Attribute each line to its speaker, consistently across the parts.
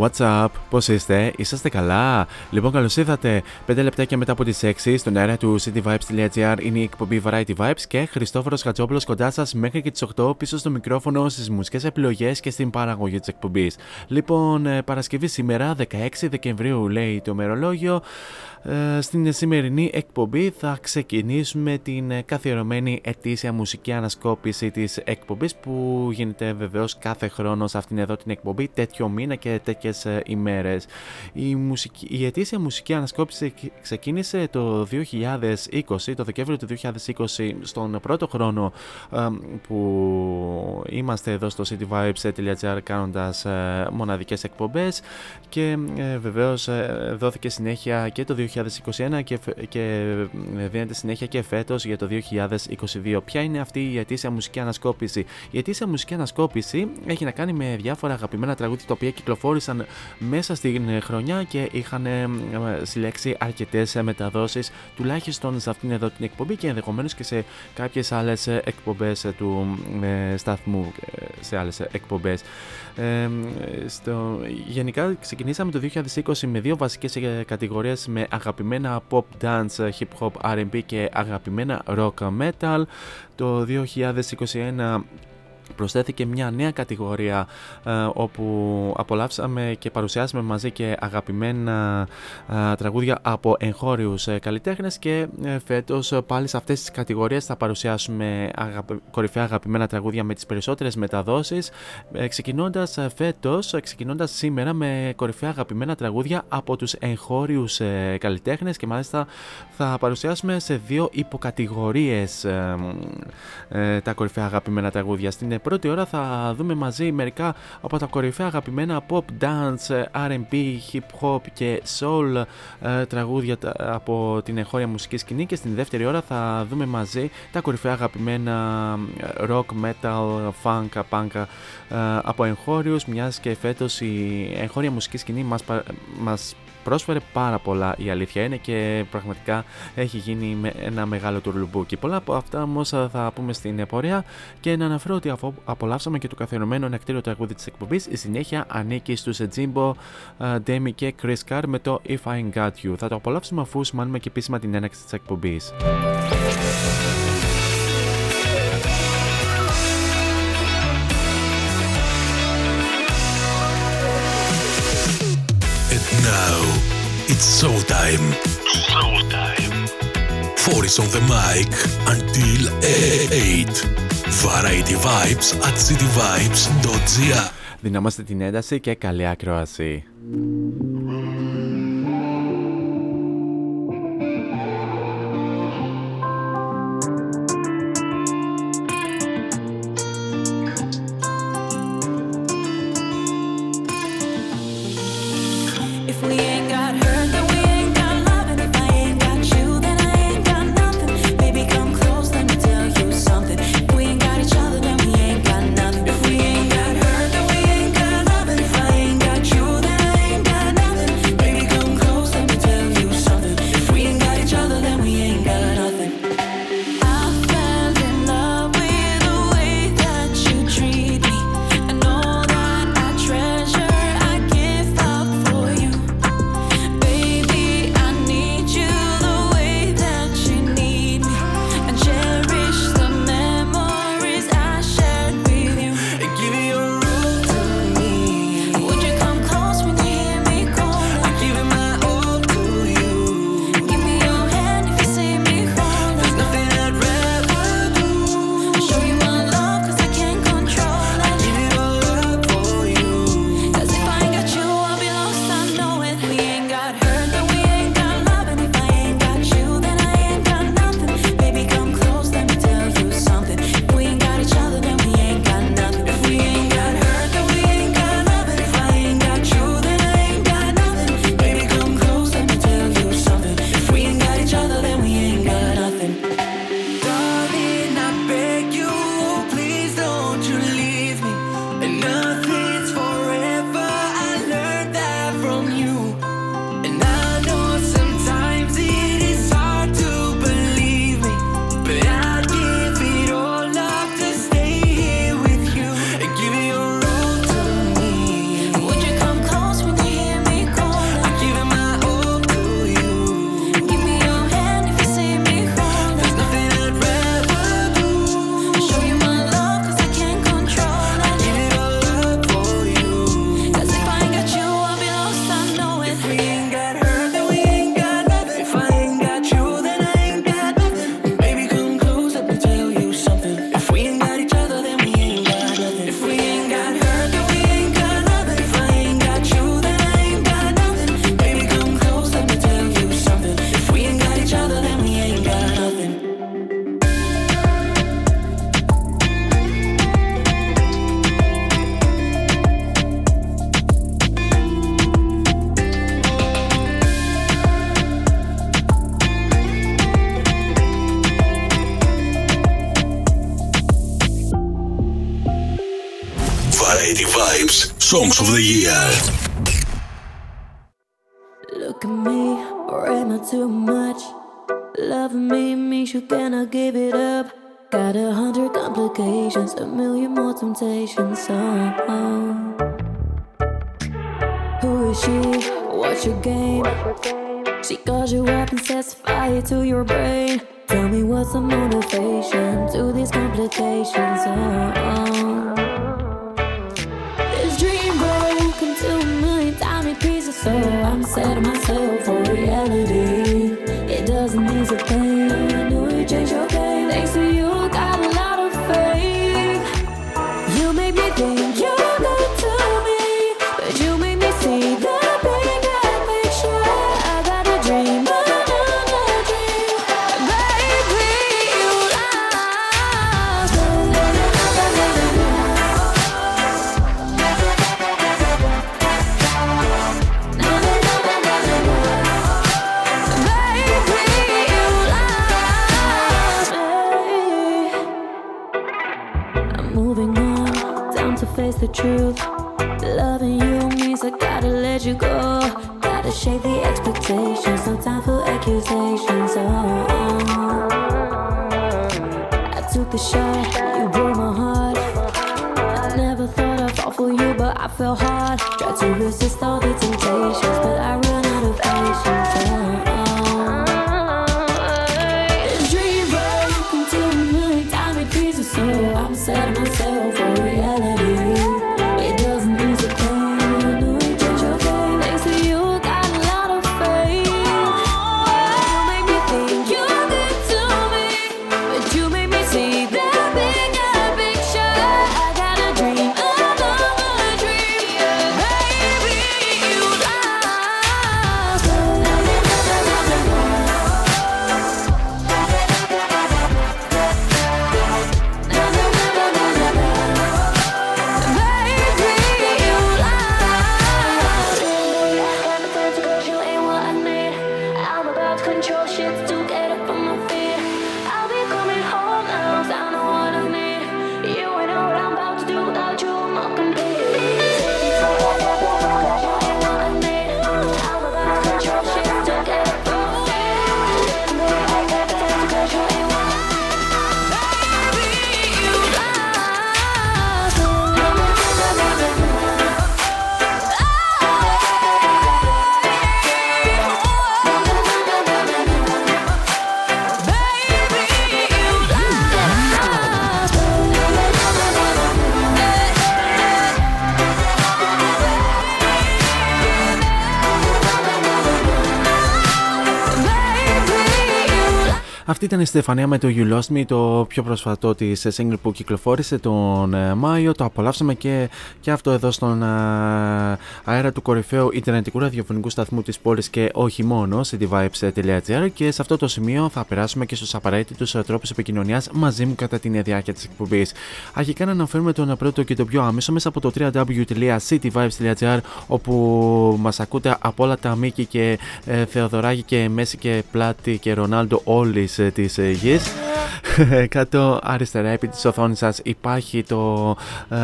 Speaker 1: What's up, πώς είστε, είσαστε καλά; Λοιπόν, καλώς ήρθατε 5 λεπτάκια μετά από τις 6 στον αέρα του cityvibes.gr είναι η εκπομπή Variety Vibes και Χριστόφορος Χατζόπουλος κοντά σας μέχρι και τις 8 πίσω στο μικρόφωνο στις μουσικές επιλογές και στην παραγωγή της εκπομπής. Λοιπόν, ε, Παρασκευή σήμερα, 16 Δεκεμβρίου λέει το μερολόγιο. Ε, στην σημερινή εκπομπή θα ξεκινήσουμε την ε, καθιερωμένη ετήσια μουσική ανασκόπηση της εκπομπής που γίνεται βεβαίως κάθε χρόνο σε αυτήν εδώ την εκπομπή τέτοιο μήνα και τέτοιες ε, ημέρες. Η, μουσική, η ετήσια μουσική ανασκόπηση ξεκίνησε το 2020, το Δεκέμβριο του 2020 στον πρώτο χρόνο ε, που είμαστε εδώ στο cityvibes.gr κάνοντας ε, μοναδικές εκπομπές και ε, βεβαίως ε, δόθηκε συνέχεια και το 2021 και, φε- και ε, δίνεται συνέχεια και φέτος για το 2022. Ποια είναι αυτή η ετήσια μουσική ανασκόπηση; Η ετήσια μουσική ανασκόπηση έχει να κάνει με διάφορα αγαπημένα τραγούδια τα οποία κυκλοφόρησαν μέσα στην ε, χρονιά και είχαν ε, ε, συλλέξει αρκετές ε, μεταδόσεις τουλάχιστον σε αυτήν εδώ την εκπομπή και ενδεχομένως και σε κάποιες άλλες ε, εκπομπές ε, του ε, σταθμού, ε, σε άλλες ε, εκπομπές. Ε, στο, γενικά ξεκινήσαμε το 2020 με δύο βασικές ε, κατηγορίες με αγαπημένα pop dance, ε, hip hop, R&B και αγαπημένα rock metal. Το 2021 προσθέθηκε μια νέα κατηγορία ε, όπου απολαύσαμε και παρουσιάσαμε μαζί και αγαπημένα ε, τραγούδια από εγχώριους ε, καλλιτέχνες και ε, φέτος ε, πάλι σε αυτές τις κατηγορίες θα παρουσιάσουμε αγαπη- κορυφαία αγαπημένα τραγούδια με τις περισσότερες μεταδόσεις ε, ξεκινώντας ε, φέτος, ε, ξεκινώντας σήμερα με κορυφαία αγαπημένα τραγούδια από τους εγχώριους ε, καλλιτέχνες και μάλιστα θα παρουσιάσουμε σε δύο υποκατηγορίες ε, ε, τα κορυφαία αγαπημένα τραγούδια. Στην ε, πρώτη ώρα θα δούμε μαζί μερικά από τα κορυφαία αγαπημένα pop, dance, R&B, hip hop και soul ε, τραγούδια από την εγχώρια μουσική σκηνή. Και στην δεύτερη ώρα θα δούμε μαζί τα κορυφαία αγαπημένα ε, rock, metal, funk, punk ε, από εγχώριους μιας και φέτος η εγχώρια μουσική σκηνή μας, μας πρόσφερε πάρα πολλά η αλήθεια είναι και πραγματικά έχει γίνει ένα μεγάλο τουρλουμπούκι. Πολλά από αυτά όμως θα πούμε στην πορεία και να αναφέρω ότι αφού απολαύσαμε και το καθιερωμένο ανακτήριο τραγούδι της εκπομπής, η συνέχεια ανήκει στους Τζίμπο, Ντέμι και Chris Carr με το If I Got You. Θα το απολαύσουμε αφού σημάνουμε και επίσημα την έναξη της
Speaker 2: εκπομπής. It's showtime. Showtime. Four is on the mic until 8. Variety Vibes at cityvibes.gr
Speaker 1: Δυνάμαστε την ένταση και καλή ακρόαση.
Speaker 2: Songs of
Speaker 1: ήταν η Στεφανία με το You Lost Me, το πιο πρόσφατο της single που κυκλοφόρησε τον ε, Μάιο. Το απολαύσαμε και, και αυτό εδώ στον ε, αέρα του κορυφαίου Ιντερνετικού ραδιοφωνικού σταθμού της πόλης και όχι μόνο, cityvibes.gr. Και σε αυτό το σημείο θα περάσουμε και στους απαραίτητους τρόπους επικοινωνίας μαζί μου κατά την διάρκεια της εκπομπής. Αρχικά να αναφέρουμε τον πρώτο και το πιο άμεσο μέσα από το www.cityvibes.gr όπου μας ακούτε από όλα τα Μίκη και ε, Θεοδωράκη και Μέση και Πλάτη και Ρονάλντο όλη ε, της ε, γης. Κάτω αριστερά επί της οθόνης σας υπάρχει το ε,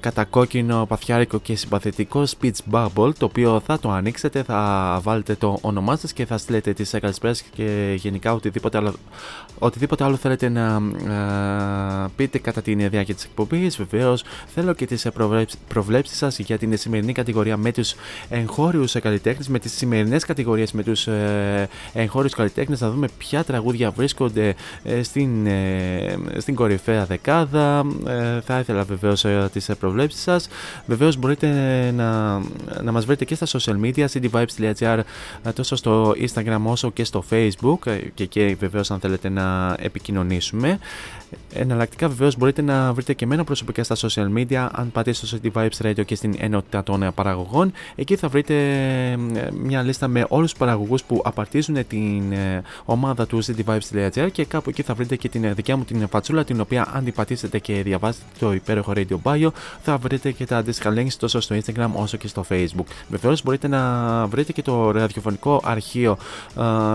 Speaker 1: κατακόκκινο παθιάρικο και συμπαθητικό speech bubble το οποίο θα το ανοίξετε, θα βάλετε το όνομά σας και θα στείλετε τις καλησπέρες και γενικά οτιδήποτε άλλο, οτιδήποτε άλλο θέλετε να ε, πείτε κατά την διάρκεια της εκπομπής. Βεβαίως θέλω και τις προβλέψεις, προβλέψεις σας για την σημερινή κατηγορία με τους εγχώριους καλλιτέχνες, με τις σημερινές κατηγορίες με τους ε, εγχώριους καλλιτέχνες, να δούμε ποια τραγούδια βρίσκονται ε, στην, ε, στην κορυφαία δεκάδα. Ε, θα ήθελα βεβαίως ε, τις προβλέψεις σας. Βεβαίως μπορείτε να, να μας βρείτε και στα social media, cityvibes.gr τόσο στο Instagram όσο και στο Facebook και εκεί βεβαίως αν θέλετε να επικοινωνήσουμε. Εναλλακτικά βεβαίως μπορείτε να βρείτε και εμένα προσωπικά στα social media. Αν πάτε στο City Vibes Radio και στην ενότητα των παραγωγών, εκεί θα βρείτε μια λίστα με όλους τους παραγωγούς που απαρτίζουν την ομάδα του cityvibes.gr και κάπου εκεί θα βρείτε και την δικιά μου την φατσούλα, την οποία αν την πατήσετε και διαβάσετε το υπέροχο Radio Bio, θα βρείτε και τα αντίστοιχα links τόσο στο Instagram όσο και στο Facebook. Βεβαίως μπορείτε να βρείτε και το ραδιοφωνικό αρχείο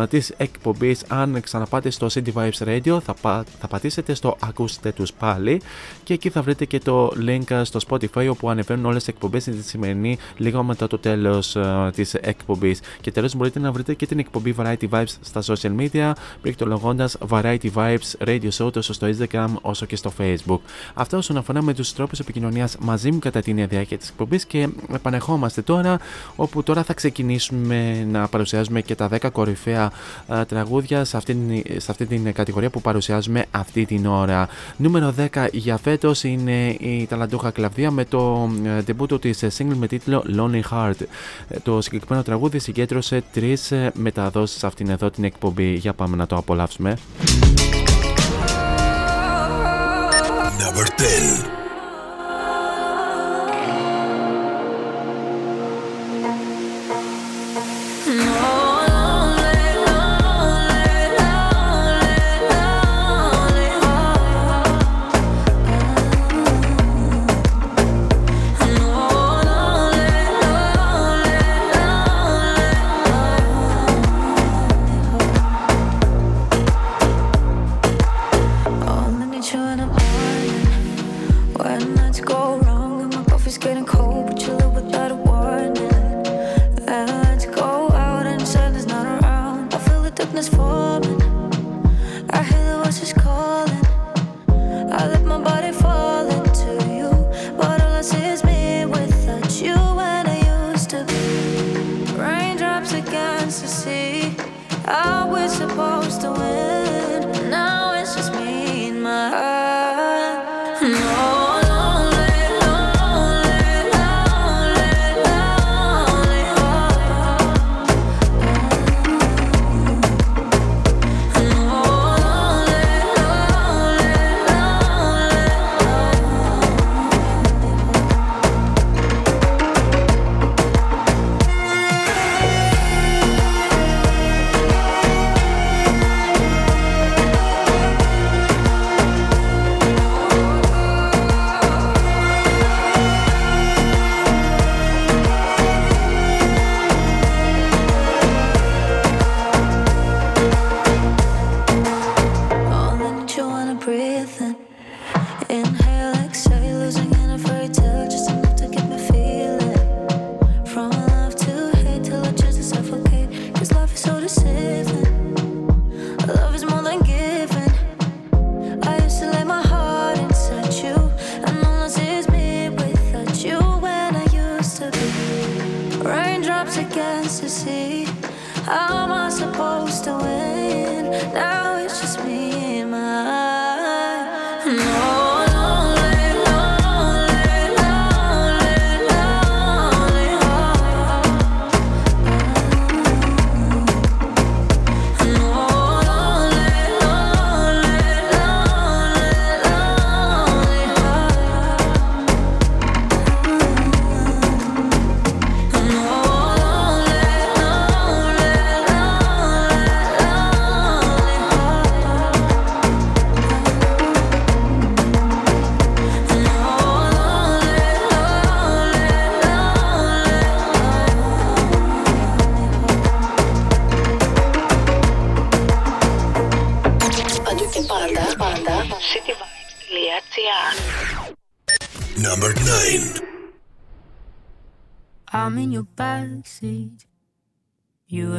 Speaker 1: της εκπομπής. Αν ξαναπάτε στο City Vibes Radio, θα, πα, θα πατήσετε στο ακούστε τους πάλι και εκεί θα βρείτε και το link στο Spotify όπου ανεβαίνουν όλες τις εκπομπές τη σημερινή λίγο μετά το τέλος uh, της εκπομπής και τέλος μπορείτε να βρείτε και την εκπομπή Variety Vibes στα social media πληκτρολογώντας Variety Vibes Radio Show τόσο στο Instagram όσο και στο Facebook. Αυτό όσον αφορά με τους τρόπους επικοινωνίας μαζί μου κατά την διάρκεια της εκπομπής και επανεχόμαστε τώρα όπου τώρα θα ξεκινήσουμε να παρουσιάζουμε και τα 10 κορυφαία uh, τραγούδια σε αυτή, σε αυτή την κατηγορία που παρουσιάζουμε αυτή την ώρα. Νούμερο 10 για φέτος είναι η ταλαντούχα Κλαβδία με το ντεμπούτο της single με τίτλο Lonely Heart. Το συγκεκριμένο τραγούδι συγκέντρωσε τρεις μεταδόσεις σε αυτήν εδώ την εκπομπή. Για πάμε να το απολαύσουμε.
Speaker 2: Number 10.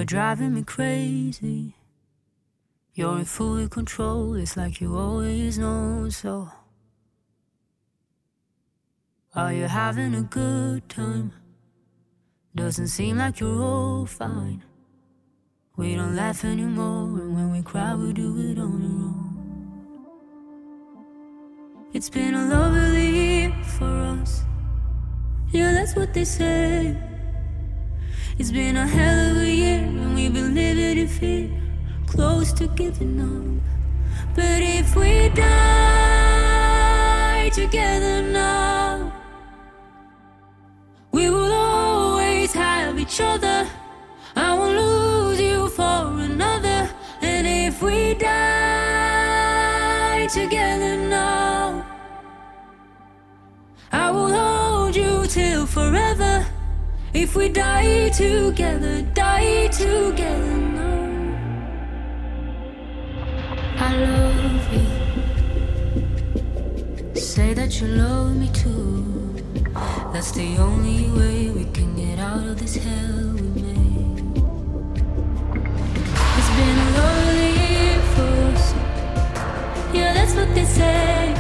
Speaker 3: Driving me crazy. You're in full control, it's like you always know. So, are you having a good time? Doesn't seem like you're all fine. We don't laugh anymore, and when we cry, we do it on our own. It's been a lovely year for us. Yeah, that's what they say. It's been a hell of a year, and we've been living in fear, close to giving up. But if we die together now, we will always have each other. I won't lose you for another. And if we die together now, I will hold you till forever. If we die together, die together now. I love you. Say that you love me too. That's the only way we can get out of this hell we made. It's been a lonely year for us. Yeah, that's what they say.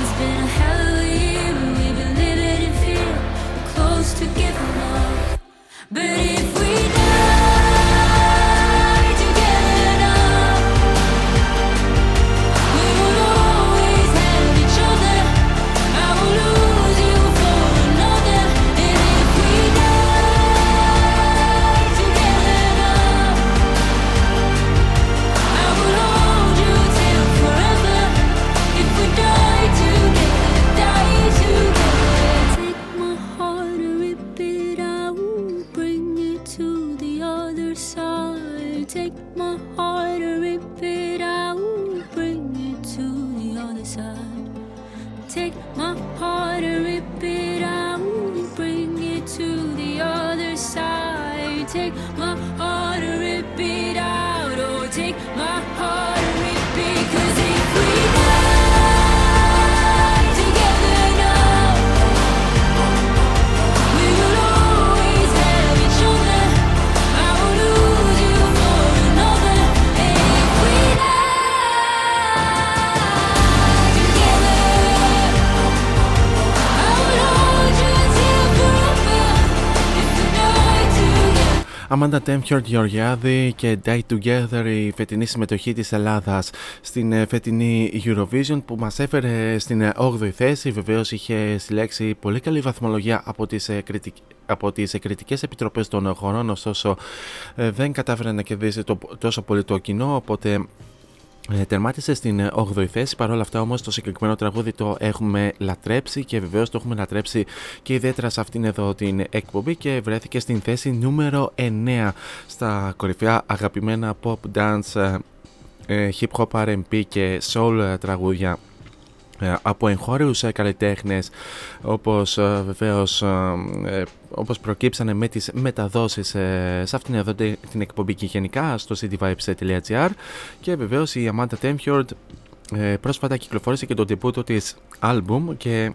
Speaker 3: It's been a hell But
Speaker 1: Amanda Temfjord Γεωργιάδη και Die Together η φετινή συμμετοχή της Ελλάδας στην ε, φετινή Eurovision που μας έφερε στην 8η ε, θέση. Βεβαίως είχε συλλέξει πολύ καλή βαθμολογία από τις, ε, από τις κριτικές επιτροπές των χωρών ωστόσο δεν κατάφερε να κερδίσει το, τόσο πολύ το κοινό οπότε ε, τερμάτισε στην 8η ε, θέση. Παρ' όλα αυτά, όμως, το συγκεκριμένο τραγούδι το έχουμε λατρέψει και βεβαίως το έχουμε λατρέψει και ιδιαίτερα σε αυτήν εδώ την εκπομπή και βρέθηκε στην θέση νούμερο 9 στα κορυφαία αγαπημένα pop dance, ε, hip hop RB και soul τραγούδια ε, από εγχώριους ε, καλλιτέχνες όπως ε, βεβαίως όπως προκύψανε με τις μεταδόσεις σε αυτήν εδώ την εκπομπή και γενικά στο cityvibes.gr και βεβαίως η Amanda Temfjord πρόσφατα κυκλοφόρησε και το debut της album και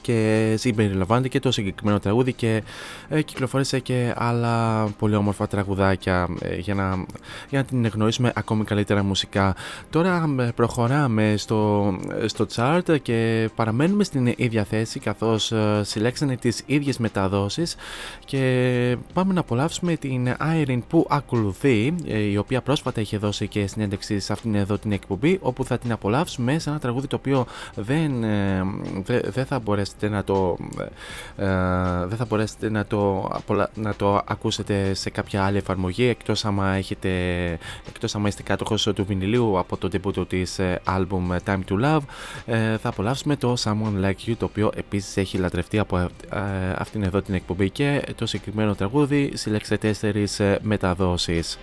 Speaker 1: και συμπεριλαμβάνεται και το συγκεκριμένο τραγούδι και ε, κυκλοφόρησε και άλλα πολύ όμορφα τραγουδάκια ε, για, να, για να την γνωρίσουμε ακόμη καλύτερα μουσικά. Τώρα ε, προχωράμε στο, στο chart και παραμένουμε στην ίδια θέση καθώς ε, συλλέξανε τις ίδιες μεταδόσεις και πάμε να απολαύσουμε την Irene που ακολουθεί η οποία πρόσφατα είχε δώσει και συνέντευξη σε αυτήν εδώ την εκπομπή όπου θα την απολαύσουμε σε ένα τραγούδι το οποίο δεν, δεν θα μπορέσετε να το, ε, δεν θα μπορέσετε να το, να το ακούσετε σε κάποια άλλη εφαρμογή εκτός άμα, έχετε, εκτός άμα είστε κάτοχος του βινιλίου από το τύπο της ε, album Time to Love ε, θα απολαύσουμε το Someone Like You το οποίο επίσης έχει λατρευτεί από ε, αυτήν εδώ την εκπομπή και το συγκεκριμένο τραγούδι συλλέξτε τέσσερις μεταδόσεις.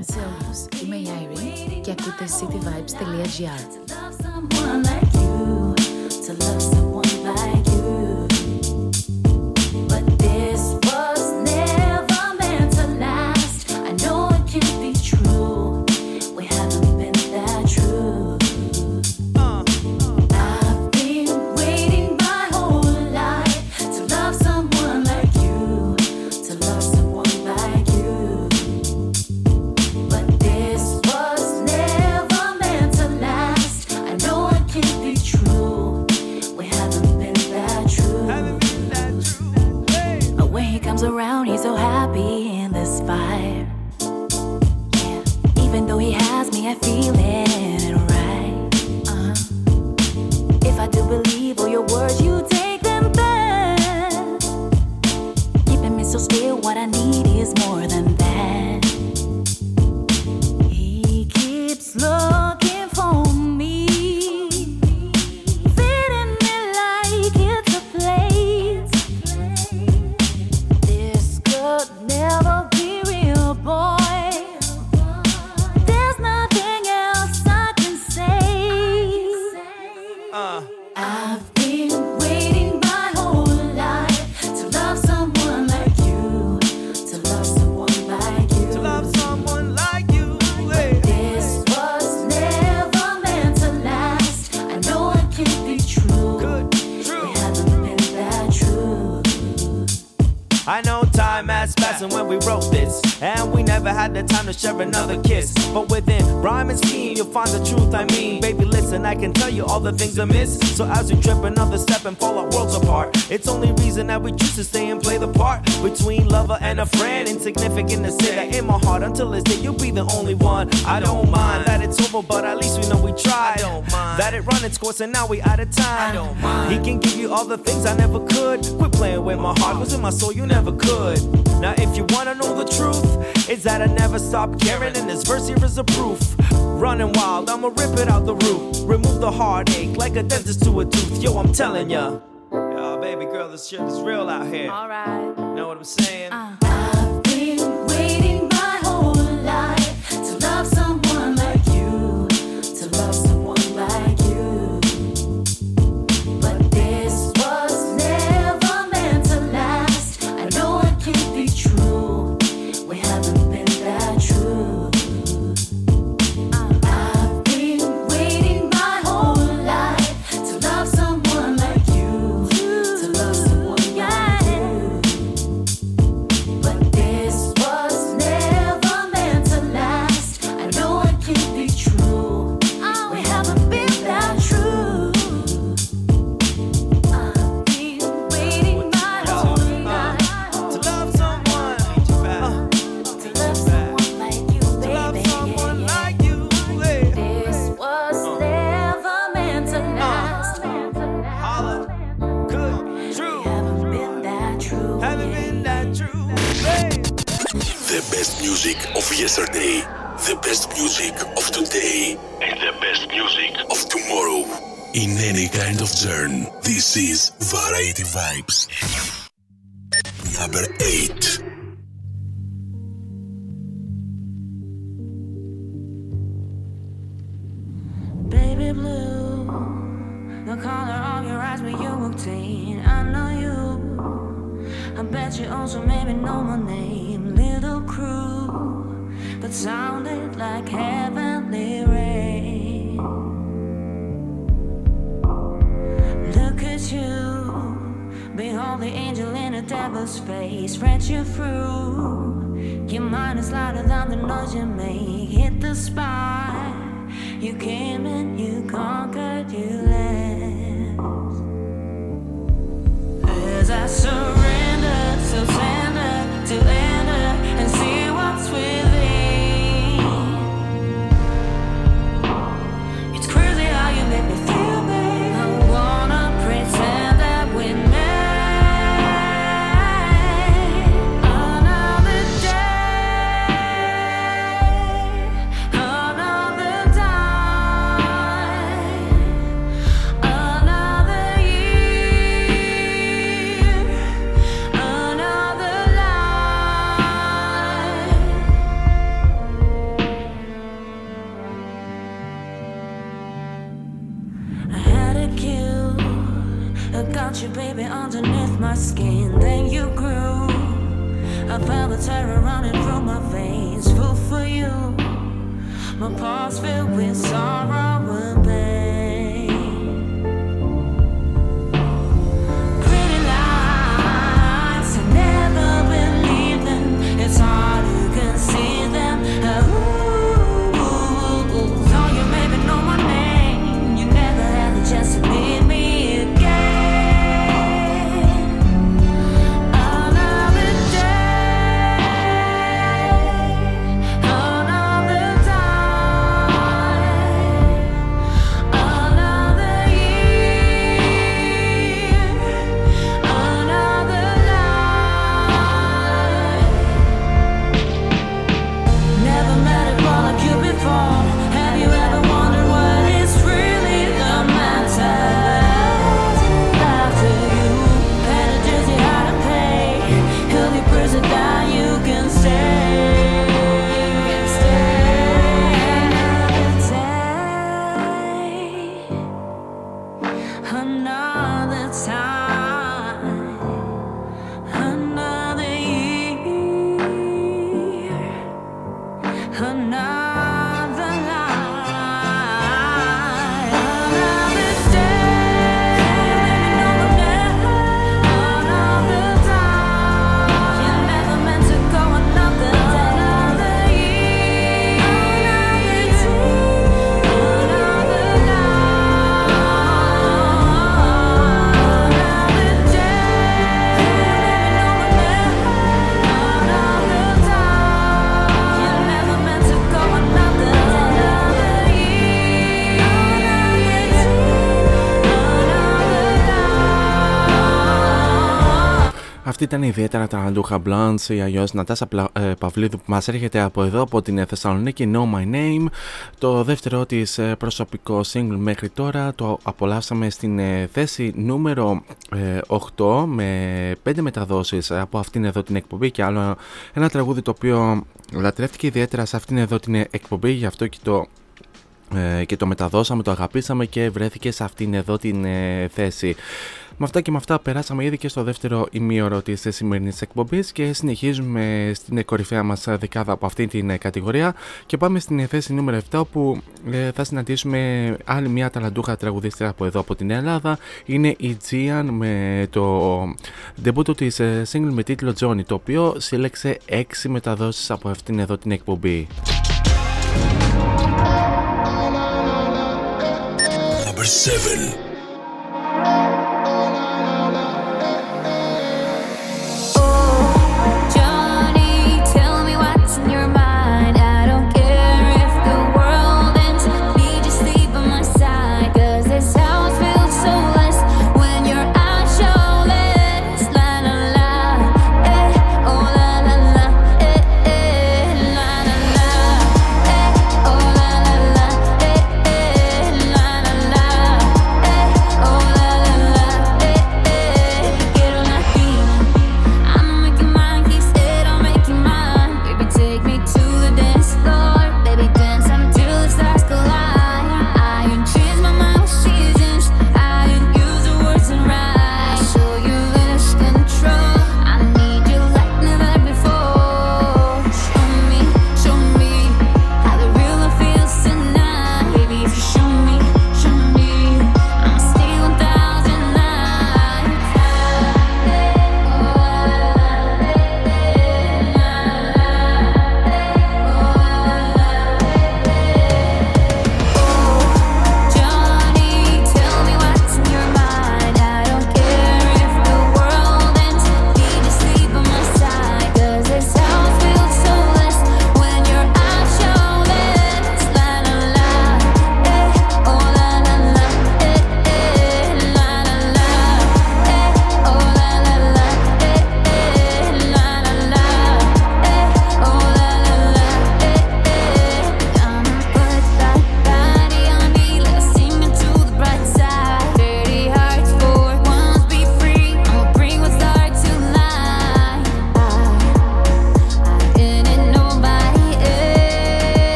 Speaker 4: Somos uma Irene que é aqui cityvibes.gr.
Speaker 5: To love someone like the things amiss. So as we trip another step and fall our worlds apart, it's only reason that we choose to stay and play the part between lover and a friend. Insignificant to say that in my heart until this day you'll be the only one. I don't mind that it's over, but at least we know we tried. I don't mind that it run its course and now we out of time. He can give you all the things I never could. Quit playing with my heart, was in my soul, you never could. Now if you wanna know the truth, is that I never stopped caring, and this verse here is a proof running wild, I'ma rip it out the root. Remove the heartache like a dentist to a tooth. Yo, I'm telling ya. Yo, baby girl, this shit is real out here. Alright. Know what I'm saying? Uh.
Speaker 2: Blue, the color of your eyes when you walked in. I know you. I bet you also maybe know my name, little crew, but sounded like heavenly rain. Look at you, behold the angel in a devil's face, read you through. Your mind is lighter than the noise you make. Hit the spot. You came and you conquered, you left. As I surrender, so tender My pulse filled with sorrow
Speaker 1: ήταν ιδιαίτερα τα Λούχα Blondes ή αλλιώ Νατάσα Πλα- ε, Παυλίδου που μας έρχεται από εδώ από την Θεσσαλονίκη Know My Name. Το δεύτερο της προσωπικό single μέχρι τώρα το απολαύσαμε στην ε, θέση νούμερο ε, 8 με 5 μεταδόσεις από αυτήν εδώ την εκπομπή και άλλο ένα τραγούδι το οποίο λατρεύτηκε ιδιαίτερα σε αυτήν εδώ την εκπομπή γι' αυτό και το ε, και το μεταδώσαμε, το αγαπήσαμε και βρέθηκε σε αυτήν εδώ την ε, θέση. Με αυτά και με αυτά περάσαμε ήδη και στο δεύτερο ημίωρο της σημερινής εκπομπής και συνεχίζουμε στην κορυφαία μας δεκάδα από αυτή την ε, κατηγορία και πάμε στην θέση νούμερο 7 όπου ε, θα συναντήσουμε άλλη μια ταλαντούχα τραγουδίστρια από εδώ από την Ελλάδα είναι η Gian με το ντεμπούτο της ε, single με τίτλο Johnny το οποίο σύλλεξε 6 μεταδόσεις από αυτήν εδώ την εκπομπή.
Speaker 6: seven.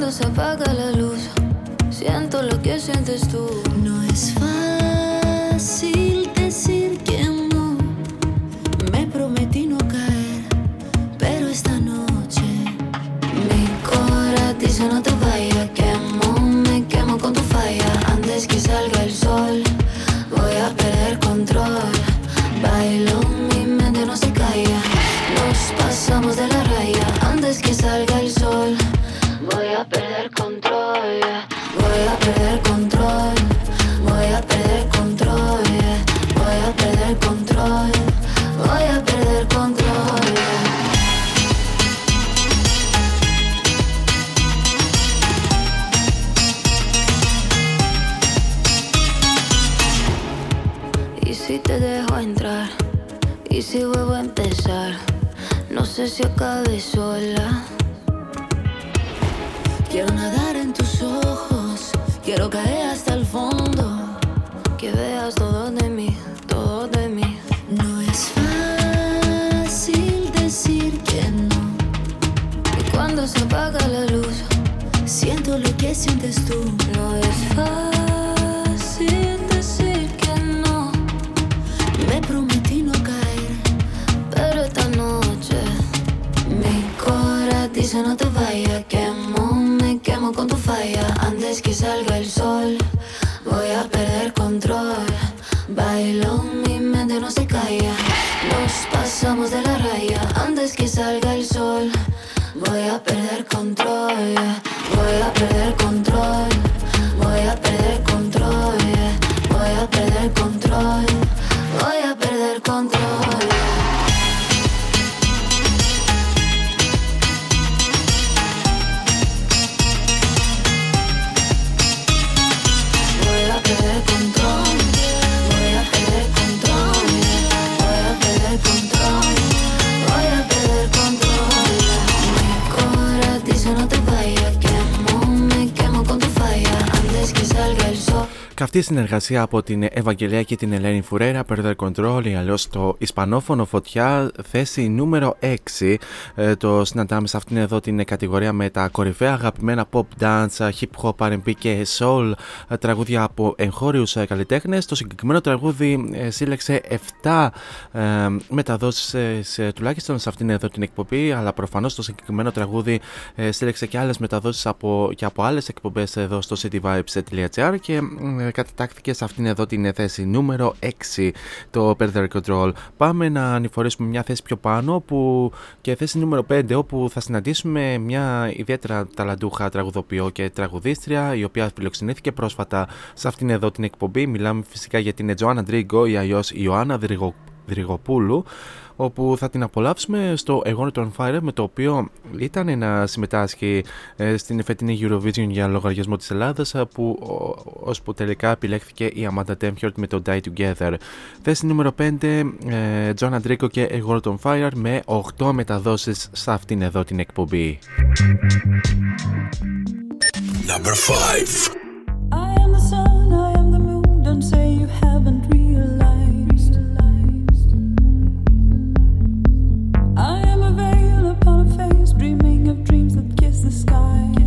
Speaker 2: Cuando se apaga la luz, siento lo que sientes tú. No es fácil decir que no. Me prometí no caer, pero esta noche mi cora dice no te
Speaker 1: συνεργασία από την Ευαγγελία και την Ελένη Φουρέρα, Perder Control ή αλλιώς το Ισπανόφωνο Φωτιά, θέση νούμερο 6. Ε, το συναντάμε σε αυτήν εδώ την κατηγορία με τα κορυφαία αγαπημένα pop dance, hip hop, RB και soul ε, τραγούδια από εγχώριους καλλιτέχνες. Το συγκεκριμένο τραγούδι ε, σύλλεξε 7 ε, μεταδόσεις τουλάχιστον σε αυτήν εδώ την εκπομπή, αλλά προφανώς το συγκεκριμένο τραγούδι ε, σύλλεξε και άλλες μεταδόσεις από, και από άλλες εκπομπές εδώ στο cityvibes.gr και ε, κατατάχθηκε σε αυτήν εδώ την θέση νούμερο 6 το Perder Control. Πάμε να ανηφορήσουμε μια θέση πιο πάνω που και θέση νούμερο 5 όπου θα συναντήσουμε μια ιδιαίτερα ταλαντούχα τραγουδοποιό και τραγουδίστρια η οποία φιλοξενήθηκε πρόσφατα σε αυτήν εδώ την εκπομπή. Μιλάμε φυσικά για την Τζοάννα Ντρίγκο ή αλλιώ Ιωάννα Δρυγο... Δρυγοπούλου όπου θα την απολαύσουμε στο A Gonna on Fire με το οποίο ήταν να συμμετάσχει ε, στην φετινή Eurovision για λογαριασμό της Ελλάδας ε, που ώσπου τελικά επιλέχθηκε η Amanda Temfjord με το Die Together. Θέση νούμερο 5 ε, John Andrico και A Gonna on Fire με 8 μεταδόσεις σε αυτήν εδώ την εκπομπή.
Speaker 6: Number 5
Speaker 7: I am the sun, I am the moon. Don't say you haven't realized. the sky.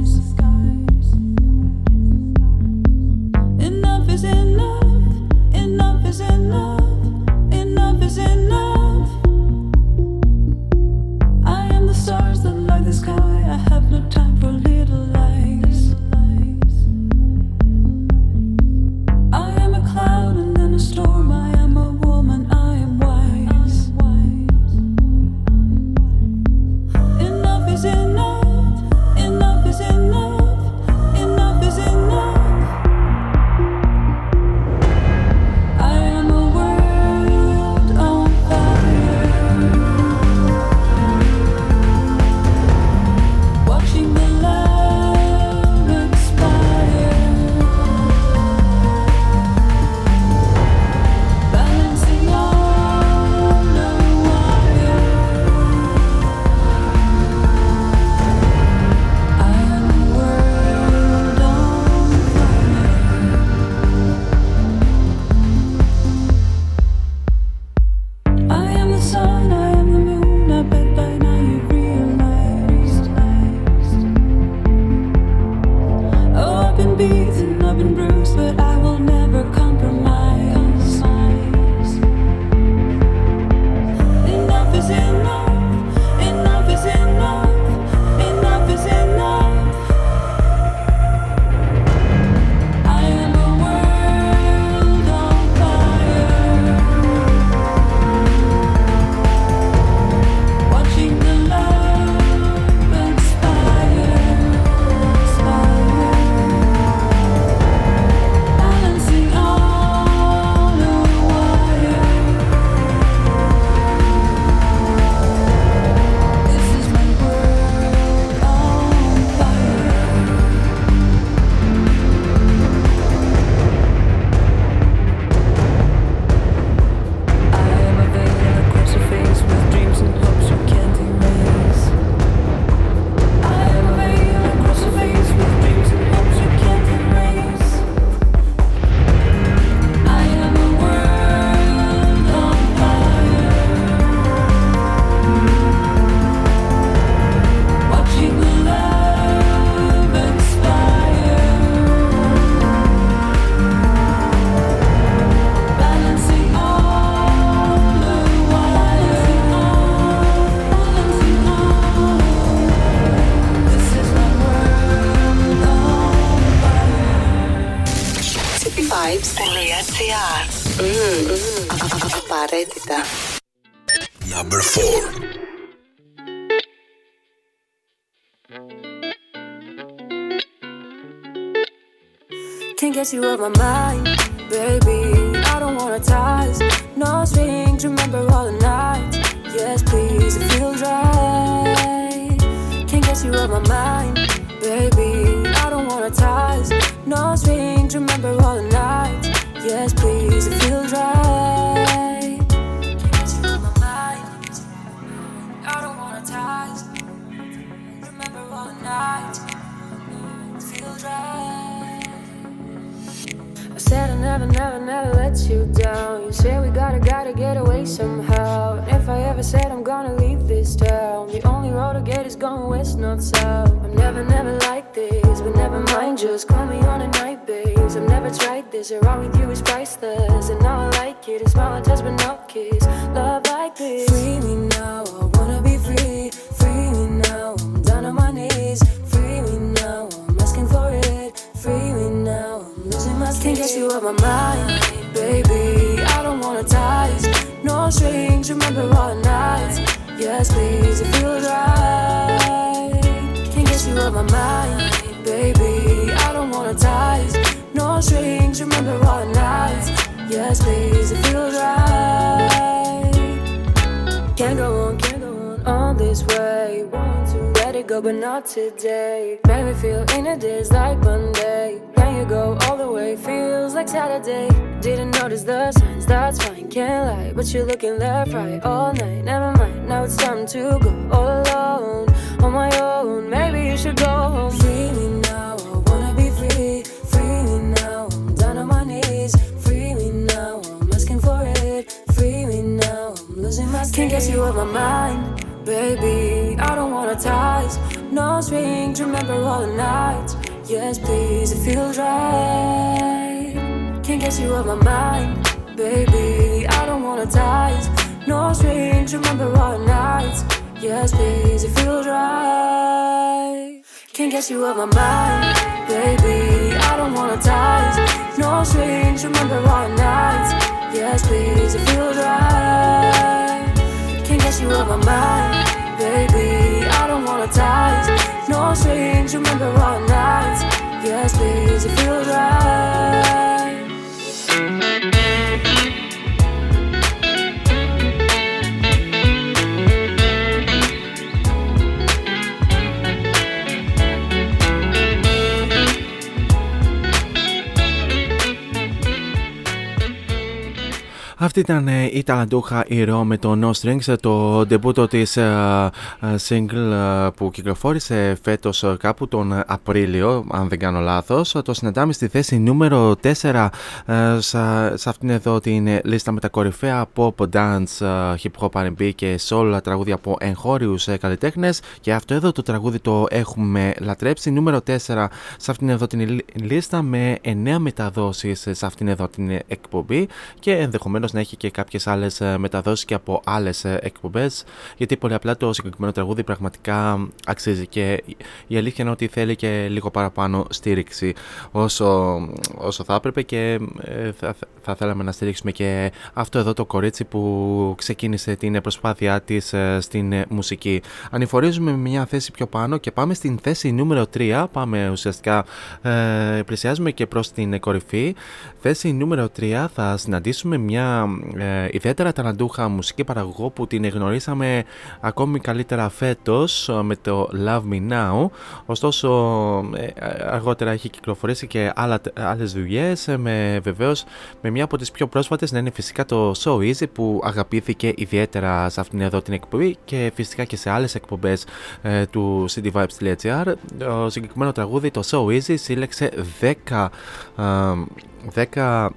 Speaker 7: And now I like it. Smile, a touch, but no kiss. Love like this. Free me now, I wanna be free. Free me now, I'm down on my knees. Free me now, I'm asking for it. Free me now, I'm losing my Can't get you off my mind, baby. I don't wanna ties, no strings. Remember all the nights. Yes, please, it feels right. Can't get you off my mind, baby. I don't wanna ties, no strings. Remember all the nights. Yes, please, it feels right. Can't go on, can't go on all this way. Want to let it go, but not today. Make me feel in a days like Monday. Can you go all the way? Feels like Saturday. Didn't notice the signs, that's fine, can't lie. But you're looking left, right all night. Never mind, now it's time to go all alone, on my own. Maybe you should go home. Losing my Can't get you off my mind, baby. I don't wanna ties, no strings. Remember all the nights. Yes, please, it feels right. Can't get you off my mind, baby. I don't wanna ties, no strings. Remember all the nights. Yes, please, it feels right. Can't get you off my mind, baby. I don't wanna ties, no strings. Remember all the nights. Yes, please, it feels right. Can't get you off my mind, baby. I don't wanna ties, no strings. Remember the nights. Yes, please, it feels right.
Speaker 1: Αυτή ήταν ε, η ταλαντούχα ηρώο με το No Strings, το ντεμπούτο της ε, ε, single ε, που κυκλοφόρησε φέτος ε, κάπου τον Απρίλιο, αν δεν κάνω λάθος. Το συναντάμε στη θέση νούμερο 4 ε, σε, σε αυτήν εδώ την λίστα με τα κορυφαία pop, dance, ε, hip hop, R&B και soul τραγούδια από εγχώριους ε, καλλιτέχνες και αυτό εδώ το τραγούδι το έχουμε λατρέψει. Νούμερο 4 σε αυτήν εδώ την λίστα με 9 μεταδόσεις σε αυτήν εδώ την εκπομπή και ενδεχομένως να έχει και κάποιες άλλες μεταδόσεις και από άλλες εκπομπές. Γιατί πολύ απλά το συγκεκριμένο τραγούδι πραγματικά αξίζει και η αλήθεια είναι ότι θέλει και λίγο παραπάνω στήριξη όσο, όσο θα έπρεπε και ε, θα, θα θέλαμε να στηρίξουμε και αυτό εδώ το κορίτσι που ξεκίνησε την προσπάθειά της ε, στην μουσική. Ανηφορίζουμε μια θέση πιο πάνω και πάμε στην θέση νούμερο 3. Πάμε ουσιαστικά, ε, πλησιάζουμε και προς την κορυφή. Θέση νούμερο 3 θα συναντήσουμε μια ε, ιδιαίτερα ταλαντούχα μουσική παραγωγό που την γνωρίσαμε ακόμη καλύτερα φέτος ε, με το Love Me Now. Ωστόσο ε, αργότερα έχει κυκλοφορήσει και άλλα, άλλες δουλειές ε, με βεβαίως με μια από τις πιο πρόσφατες να είναι φυσικά το So Easy που αγαπήθηκε ιδιαίτερα σε αυτήν εδώ την εκπομπή και φυσικά και σε άλλες εκπομπές ε, του cityvibes.gr το συγκεκριμένο τραγούδι το So Easy σύλλεξε 10 10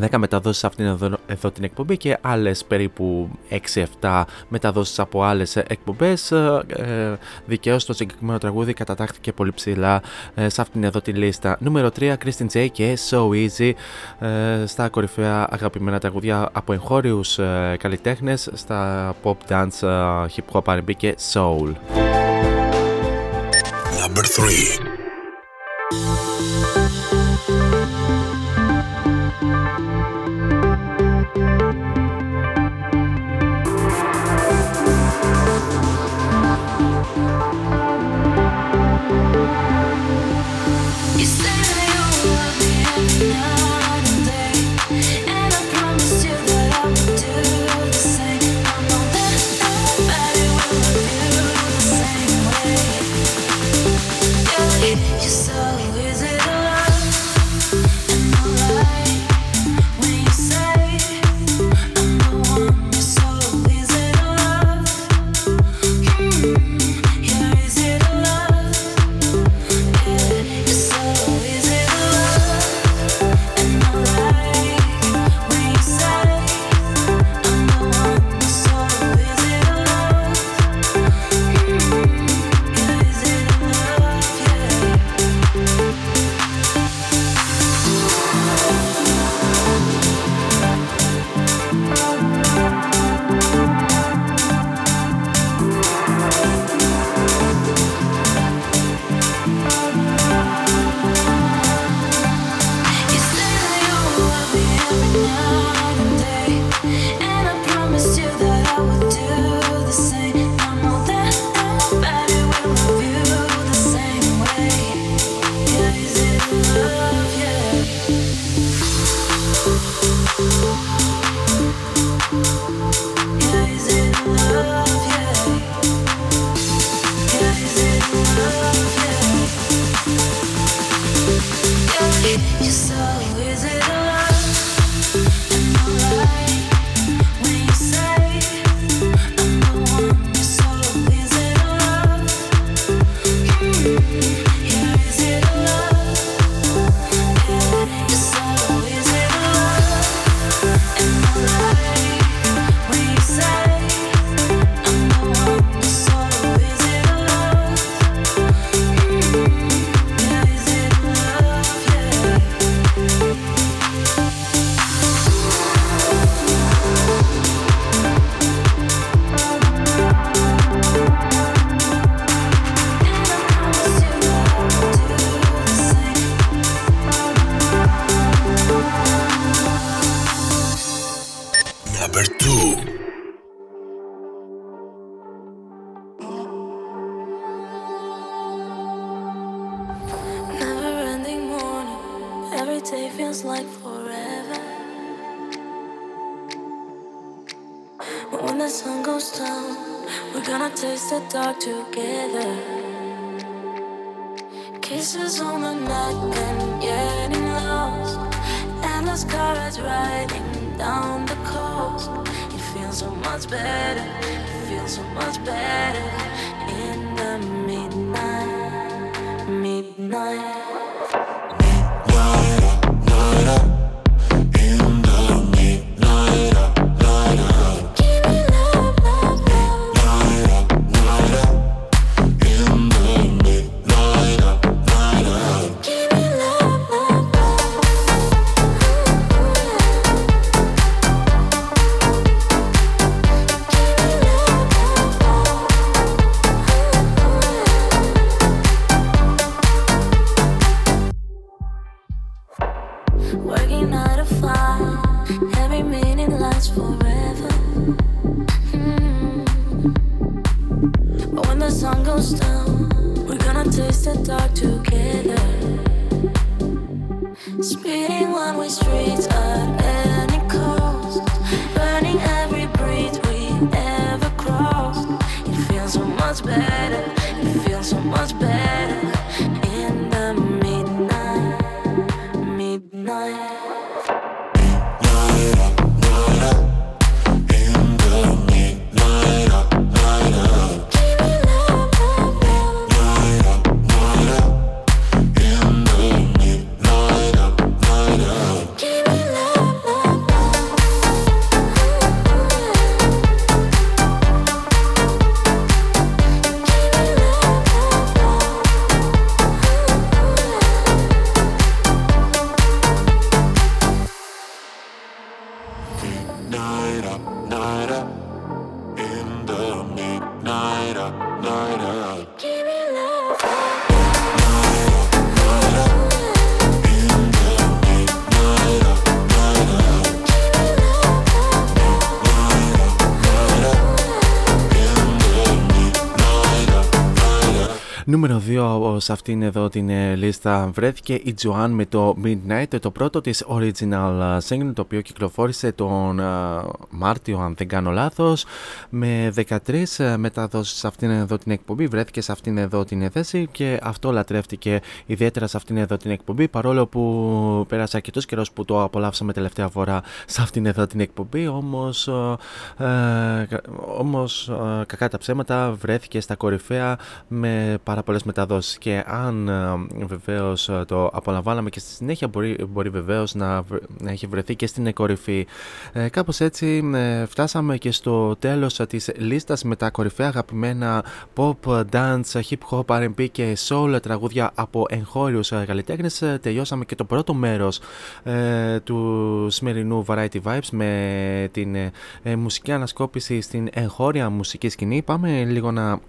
Speaker 1: 10 μεταδόσεις αυτήν εδώ, εδώ την εκπομπή και άλλες περίπου 6-7 μεταδόσεις από άλλες εκπομπές. Ε, δικαίως το συγκεκριμένο τραγούδι κατατάχθηκε πολύ ψηλά ε, σε αυτήν εδώ τη λίστα. Νούμερο 3 Christine J και So Easy ε, στα κορυφαία αγαπημένα τραγούδια από εγχώριους ε, καλλιτέχνες στα pop dance, ε, hip hop, R&B και soul.
Speaker 2: Number 3
Speaker 1: σε αυτήν εδώ την ε, λίστα βρέθηκε η Joanne με το Midnight, το πρώτο της original ε, single το οποίο κυκλοφόρησε τον ε, Μάρτιο αν δεν κάνω λάθος. Με 13 μεταδόσεις σε αυτήν εδώ την εκπομπή βρέθηκε σε αυτήν εδώ την θέση και αυτό λατρεύτηκε ιδιαίτερα σε αυτήν εδώ την εκπομπή παρόλο που πέρασε αρκετός καιρός που το απολαύσαμε τελευταία φορά σε αυτήν εδώ την εκπομπή. Όμως, ε, όμως κακά τα ψέματα βρέθηκε στα κορυφαία με πάρα πολλές μεταδόσεις και αν ε, βεβαίως ε, το απολαμβάναμε και στη συνέχεια μπορεί, μπορεί βεβαίως να, να έχει βρεθεί και στην κορυφή. Ε, Κάπως έτσι ε, φτάσαμε και στο τέλος της λίστας με τα κορυφαία αγαπημένα pop, dance, hip hop, RB και soul τραγούδια από εγχώριους καλλιτέχνες. Τελειώσαμε και το πρώτο μέρος ε, του σημερινού Variety Vibes με την ε, μουσική ανασκόπηση στην εγχώρια μουσική σκηνή. Πάμε λίγο να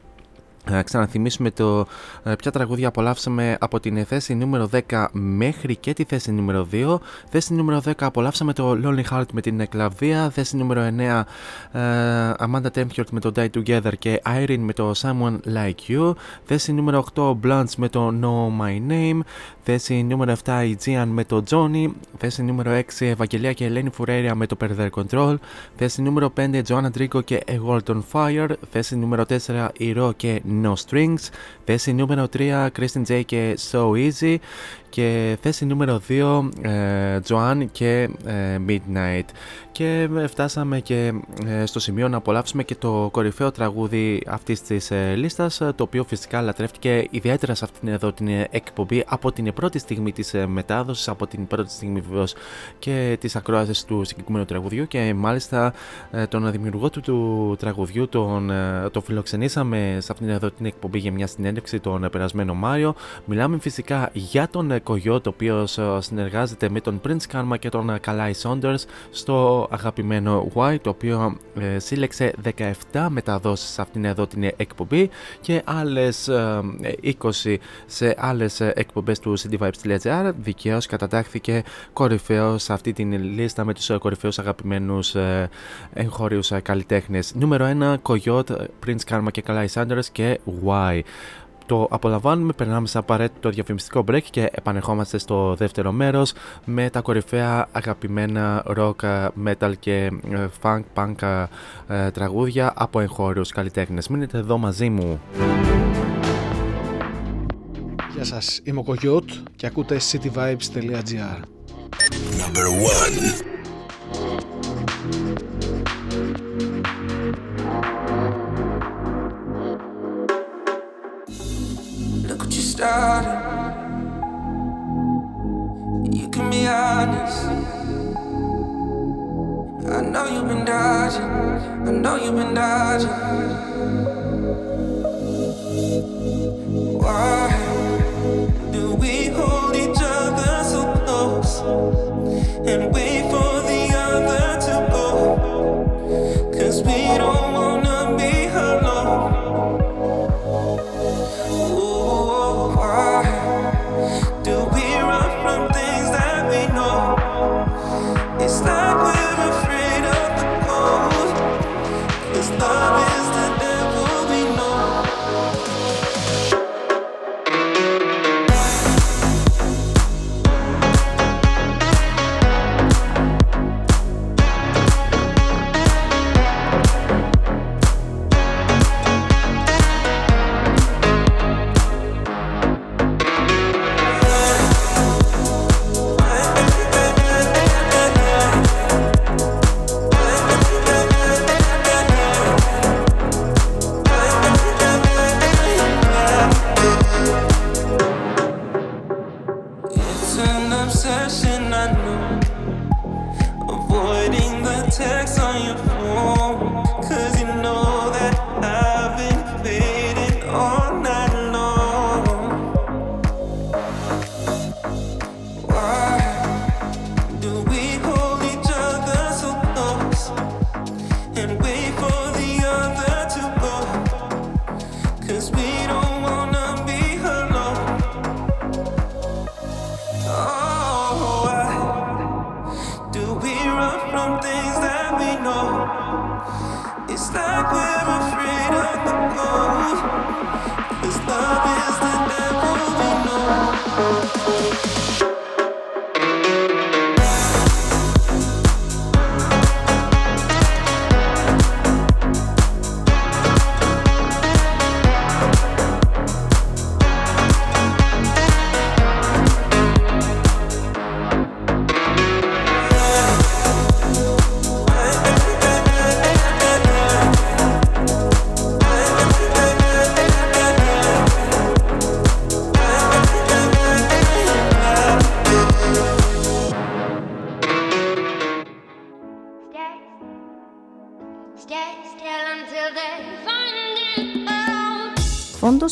Speaker 1: να ξαναθυμίσουμε το ε, ποια τραγούδια απολαύσαμε από την θέση νούμερο 10 μέχρι και τη θέση νούμερο 2. Θέση νούμερο 10 απολαύσαμε το Lonely Heart με την Εκλαβδία. Θέση νούμερο 9 uh, Amanda Tempiort με το Die Together και Irene με το Someone Like You. Θέση νούμερο 8 Blunts με το Know My Name. Θέση νούμερο 7 η Gian με το Johnny. Θέση νούμερο 6 Ευαγγελία και Ελένη Φουρέρια με το Per Control. Θέση νούμερο 5 Joanna Driko και A World on Fire. Θέση νούμερο 4 η Ro και No Strings. Θέση νούμερο 3 Kristen J και So Easy. Και θέση νούμερο 2 ε, Joanne και ε, Midnight. Και φτάσαμε και ε, στο σημείο να απολαύσουμε και το κορυφαίο τραγούδι αυτής της ε, λίστας, το οποίο φυσικά λατρεύτηκε ιδιαίτερα σε αυτήν εδώ την εκπομπή από την πρώτη στιγμή της ε, μετάδοσης, από την πρώτη στιγμή βεβαίως και της ακρόασης του συγκεκριμένου τραγουδιού. Και μάλιστα τον δημιουργό του, του τραγουδιού τον, το φιλοξενήσαμε σε αυτήν εδώ την εκπομπή για μια συνέντευξη τον περασμένο Μάιο. Μιλάμε φυσικά για τον Κογιότ, ο οποίος συνεργάζεται με τον Prince Karma και τον Kalai Saunders στο αγαπημένο Y, το οποίο ε, σύλλεξε 17 μεταδόσεις σε αυτήν εδώ την εκπομπή και άλλες 20 σε άλλες εκπομπές του cityvibes.gr. Δικαίως κατατάχθηκε κορυφαίος σε αυτή την λίστα με τους κορυφαίους αγαπημένους εγχώριους καλλιτέχνες. Νούμερο 1, Coyote, Prince Karma και Kalai Sanders και Y. Το απολαμβάνουμε, περνάμε σε απαραίτητο διαφημιστικό break και επανερχόμαστε στο δεύτερο μέρος με τα κορυφαία αγαπημένα rock, metal και funk, punk τραγούδια από εγχώριους καλλιτέχνες. Μείνετε εδώ μαζί μου.
Speaker 8: Γεια σας, είμαι ο Κογιώτ και ακούτε cityvibes.gr
Speaker 2: Number 1
Speaker 9: You can be honest. I know you've been dodging. I know you've been dodging. Why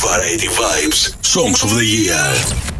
Speaker 2: Variety Vibes Songs of the Year.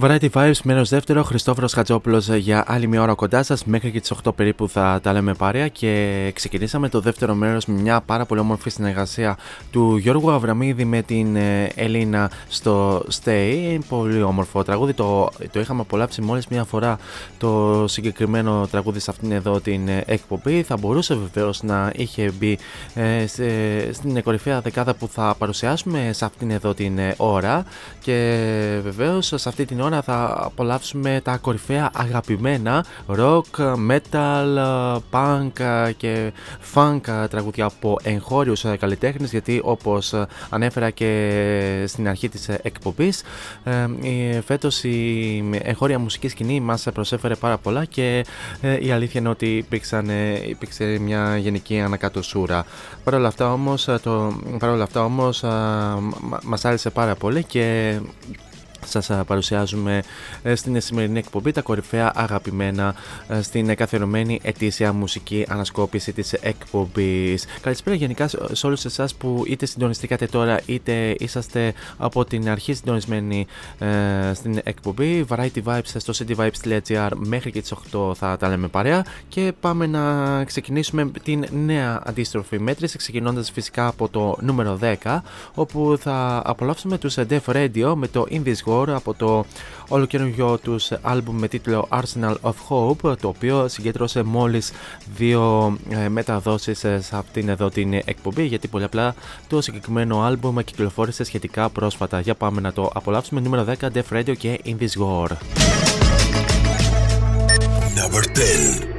Speaker 1: Variety Vibes, μέρο δεύτερο. Χριστόφορος Χατζόπουλος για άλλη μια ώρα κοντά σας. Μέχρι και τις 8 περίπου θα τα λέμε παρέα. Και ξεκινήσαμε το δεύτερο μέρος με μια πάρα πολύ όμορφη συνεργασία του Γιώργου Αβραμίδη με την ε, Ελίνα στο Stay. Πολύ όμορφο τραγούδι. Το, το είχαμε απολαύσει μόλις μια φορά το συγκεκριμένο τραγούδι σε αυτήν εδώ την ε, εκπομπή. Θα μπορούσε βεβαίως να είχε μπει ε, σε, στην κορυφαία δεκάδα που θα παρουσιάσουμε σε αυτήν εδώ την ώρα. Και βεβαίως σε αυτή την ώρα ώρα θα απολαύσουμε τα κορυφαία αγαπημένα rock, metal, punk και funk τραγουδιά από εγχώριους καλλιτέχνες γιατί όπως ανέφερα και στην αρχή της εκπομπής φέτος η εγχώρια μουσική σκηνή μας προσέφερε πάρα πολλά και ε, η αλήθεια είναι ότι υπήρξαν, υπήρξε μια γενική ανακατοσούρα. Παρ' όλα αυτά όμως, το, παρόλα αυτά όμως μας άρεσε πάρα πολύ και σας παρουσιάζουμε ε, στην σημερινή εκπομπή τα κορυφαία αγαπημένα ε, στην καθιερωμένη ετήσια μουσική ανασκόπηση της εκπομπής. Καλησπέρα γενικά σε όλους εσάς που είτε συντονιστήκατε τώρα είτε είσαστε από την αρχή συντονισμένοι ε, στην εκπομπή. Variety Vibes στο cityvibes.gr μέχρι και τις 8 θα τα λέμε παρέα και πάμε να ξεκινήσουμε την νέα αντίστροφη μέτρηση ξεκινώντας φυσικά από το νούμερο 10 όπου θα απολαύσουμε τους Def Radio με το In This από το ολοκαινούργιο τους άλμπουμ με τίτλο Arsenal of Hope το οποίο συγκέντρωσε μόλις δύο ε, μεταδόσεις σε αυτήν εδώ την εκπομπή γιατί πολύ απλά το συγκεκριμένο άλμπουμ κυκλοφόρησε σχετικά πρόσφατα. Για πάμε να το απολαύσουμε νούμερο 10 Def Radio και In This War.
Speaker 2: Number 10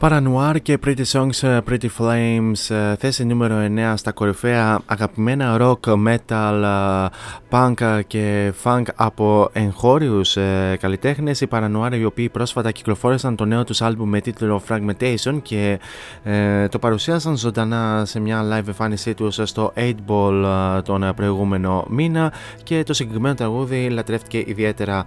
Speaker 1: Paranoir και Pretty Songs, ε, Pretty Flames, ε, θέση νούμερο 9 στα κορυφαία αγαπημένα rock, metal, ε, punk και funk από εγχώριους καλλιτέχνες. Οι Paranoir οι οποίοι πρόσφατα κυκλοφόρησαν το νέο τους άλμπουμ με τίτλο Fragmentation και το παρουσίασαν ζωντανά σε μια live εμφάνισή τους στο 8 Ball τον προηγούμενο μήνα και το συγκεκριμένο τραγούδι λατρεύτηκε ιδιαίτερα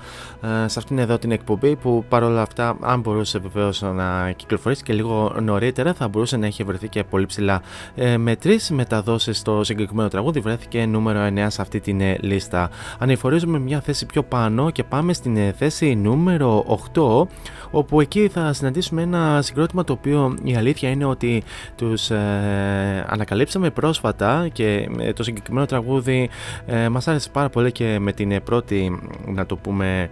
Speaker 1: σε αυτήν εδώ την εκπομπή που παρόλα αυτά αν μπορούσε βεβαίως να κυκλοφορήσει και λίγο νωρίτερα θα μπορούσε να έχει βρεθεί και πολύ ψηλά. Ε, με τρει μεταδόσεις στο συγκεκριμένο τραγούδι βρέθηκε νούμερο 9 σε αυτή την ε, λίστα. Ανηφορίζουμε μια θέση πιο πάνω και πάμε στην ε, θέση νούμερο 8 όπου εκεί θα συναντήσουμε ένα συγκρότημα το οποίο η αλήθεια είναι ότι τους ε, ανακαλύψαμε πρόσφατα και το συγκεκριμένο τραγούδι ε, μας άρεσε πάρα πολύ και με την πρώτη να το πούμε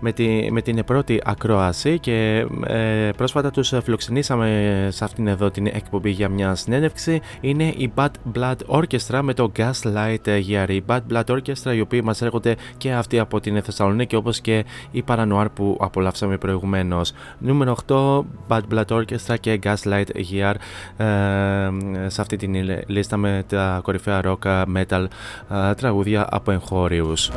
Speaker 1: με, τη, με την πρώτη ακρόαση και ε, πρόσφατα τους φιλοξενήσαμε σε αυτήν εδώ την εκπομπή για μια συνέντευξη είναι η Bad Blood Orchestra με το Gaslight Year. Η Bad Blood Orchestra οι οποίοι μας έρχονται και αυτοί από την Θεσσαλονίκη όπως και η Paranoir που απολαύσαμε προηγουμένως. Νούμερο 8 Bad Blood Orchestra και Gaslight Year ε, σε αυτή την λίστα με τα κορυφαία rock metal ε, τραγούδια από εγχώριους.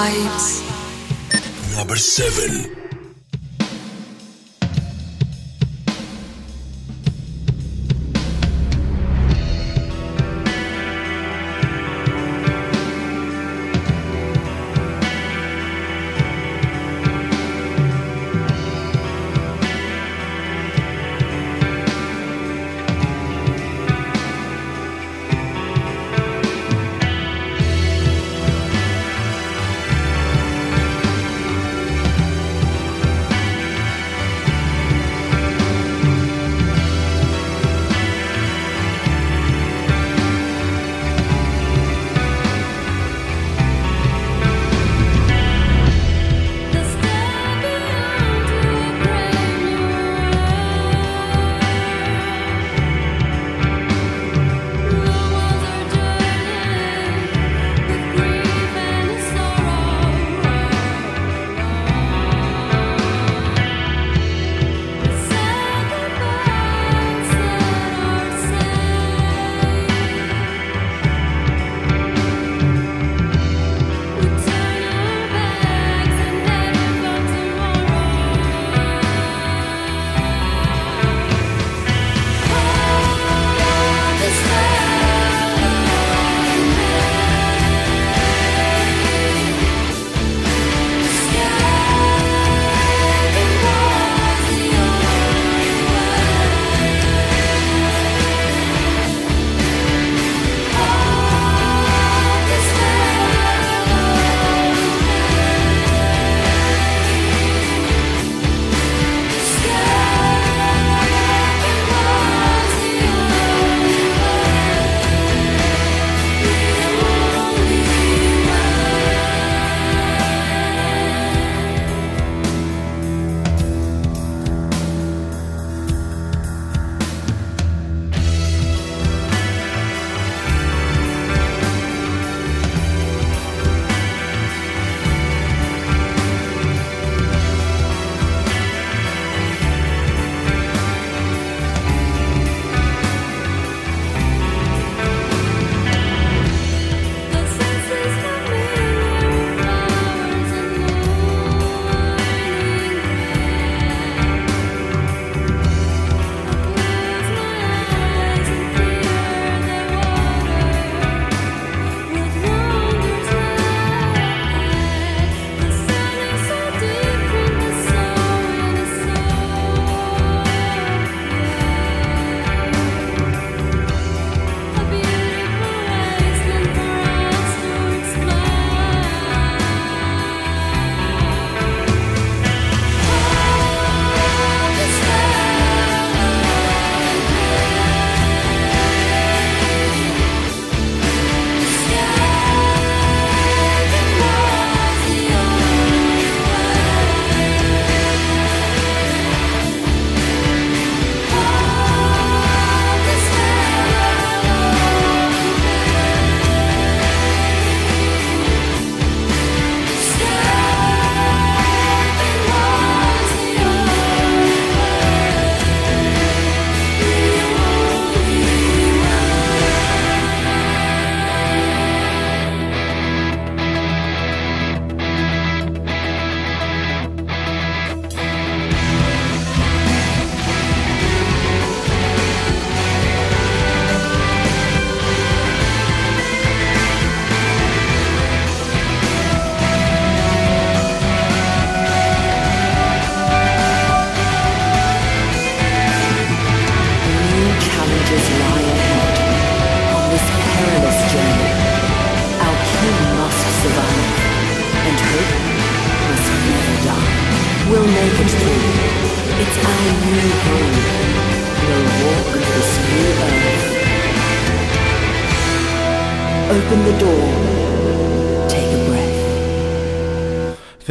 Speaker 2: Vibes. Number 7.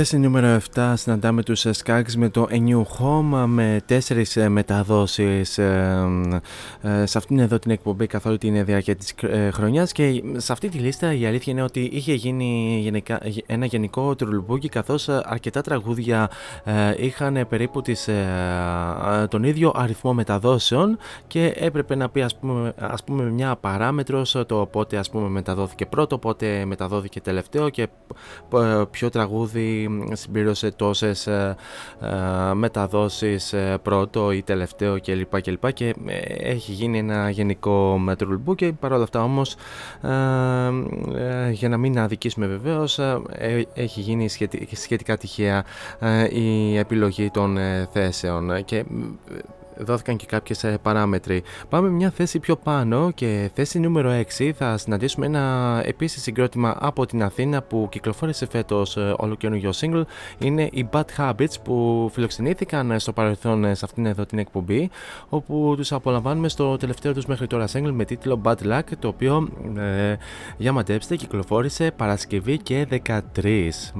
Speaker 1: Θέση νούμερο 7 συναντάμε τους Skaggs με το A New Home με τέσσερις ε, μεταδόσεις ε, ε, σε αυτήν εδώ την εκπομπή καθ' όλη την διάρκεια της χρονιάς. Και σε αυτή τη λίστα η αλήθεια είναι ότι είχε γίνει γενικά, ένα γενικό τουρλουμπούκι καθώς αρκετά τραγούδια είχαν περίπου τις, τον ίδιο αριθμό μεταδόσεων και έπρεπε να πει ας πούμε, ας πούμε μια παράμετρος το πότε ας πούμε μεταδόθηκε πρώτο, πότε μεταδόθηκε τελευταίο και ποιο τραγούδι συμπλήρωσε τόσες ε, ε, μεταδόσεις ε, πρώτο ή τελευταίο κλπ. Και, και έχει γίνει ένα γενικό μετρουλμπού και παρόλα αυτά όμως για να μην αδικήσουμε βεβαίως έχει γίνει σχετικά τυχαία η επιλογή των θέσεων και δόθηκαν και κάποιες παράμετροι. Πάμε μια θέση πιο πάνω και θέση νούμερο 6 θα συναντήσουμε ένα επίσης συγκρότημα από την Αθήνα που κυκλοφόρησε φέτος ε, όλο καινούργιο single. Είναι οι Bad Habits που φιλοξενήθηκαν στο παρελθόν σε αυτήν εδώ την εκπομπή όπου τους απολαμβάνουμε στο τελευταίο τους μέχρι τώρα single με τίτλο Bad Luck το οποίο ε, για μαντέψτε κυκλοφόρησε Παρασκευή και 13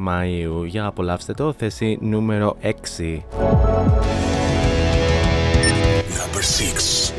Speaker 1: Μαΐου. Για απολαύστε το, θέση νούμερο 6.
Speaker 2: Number six.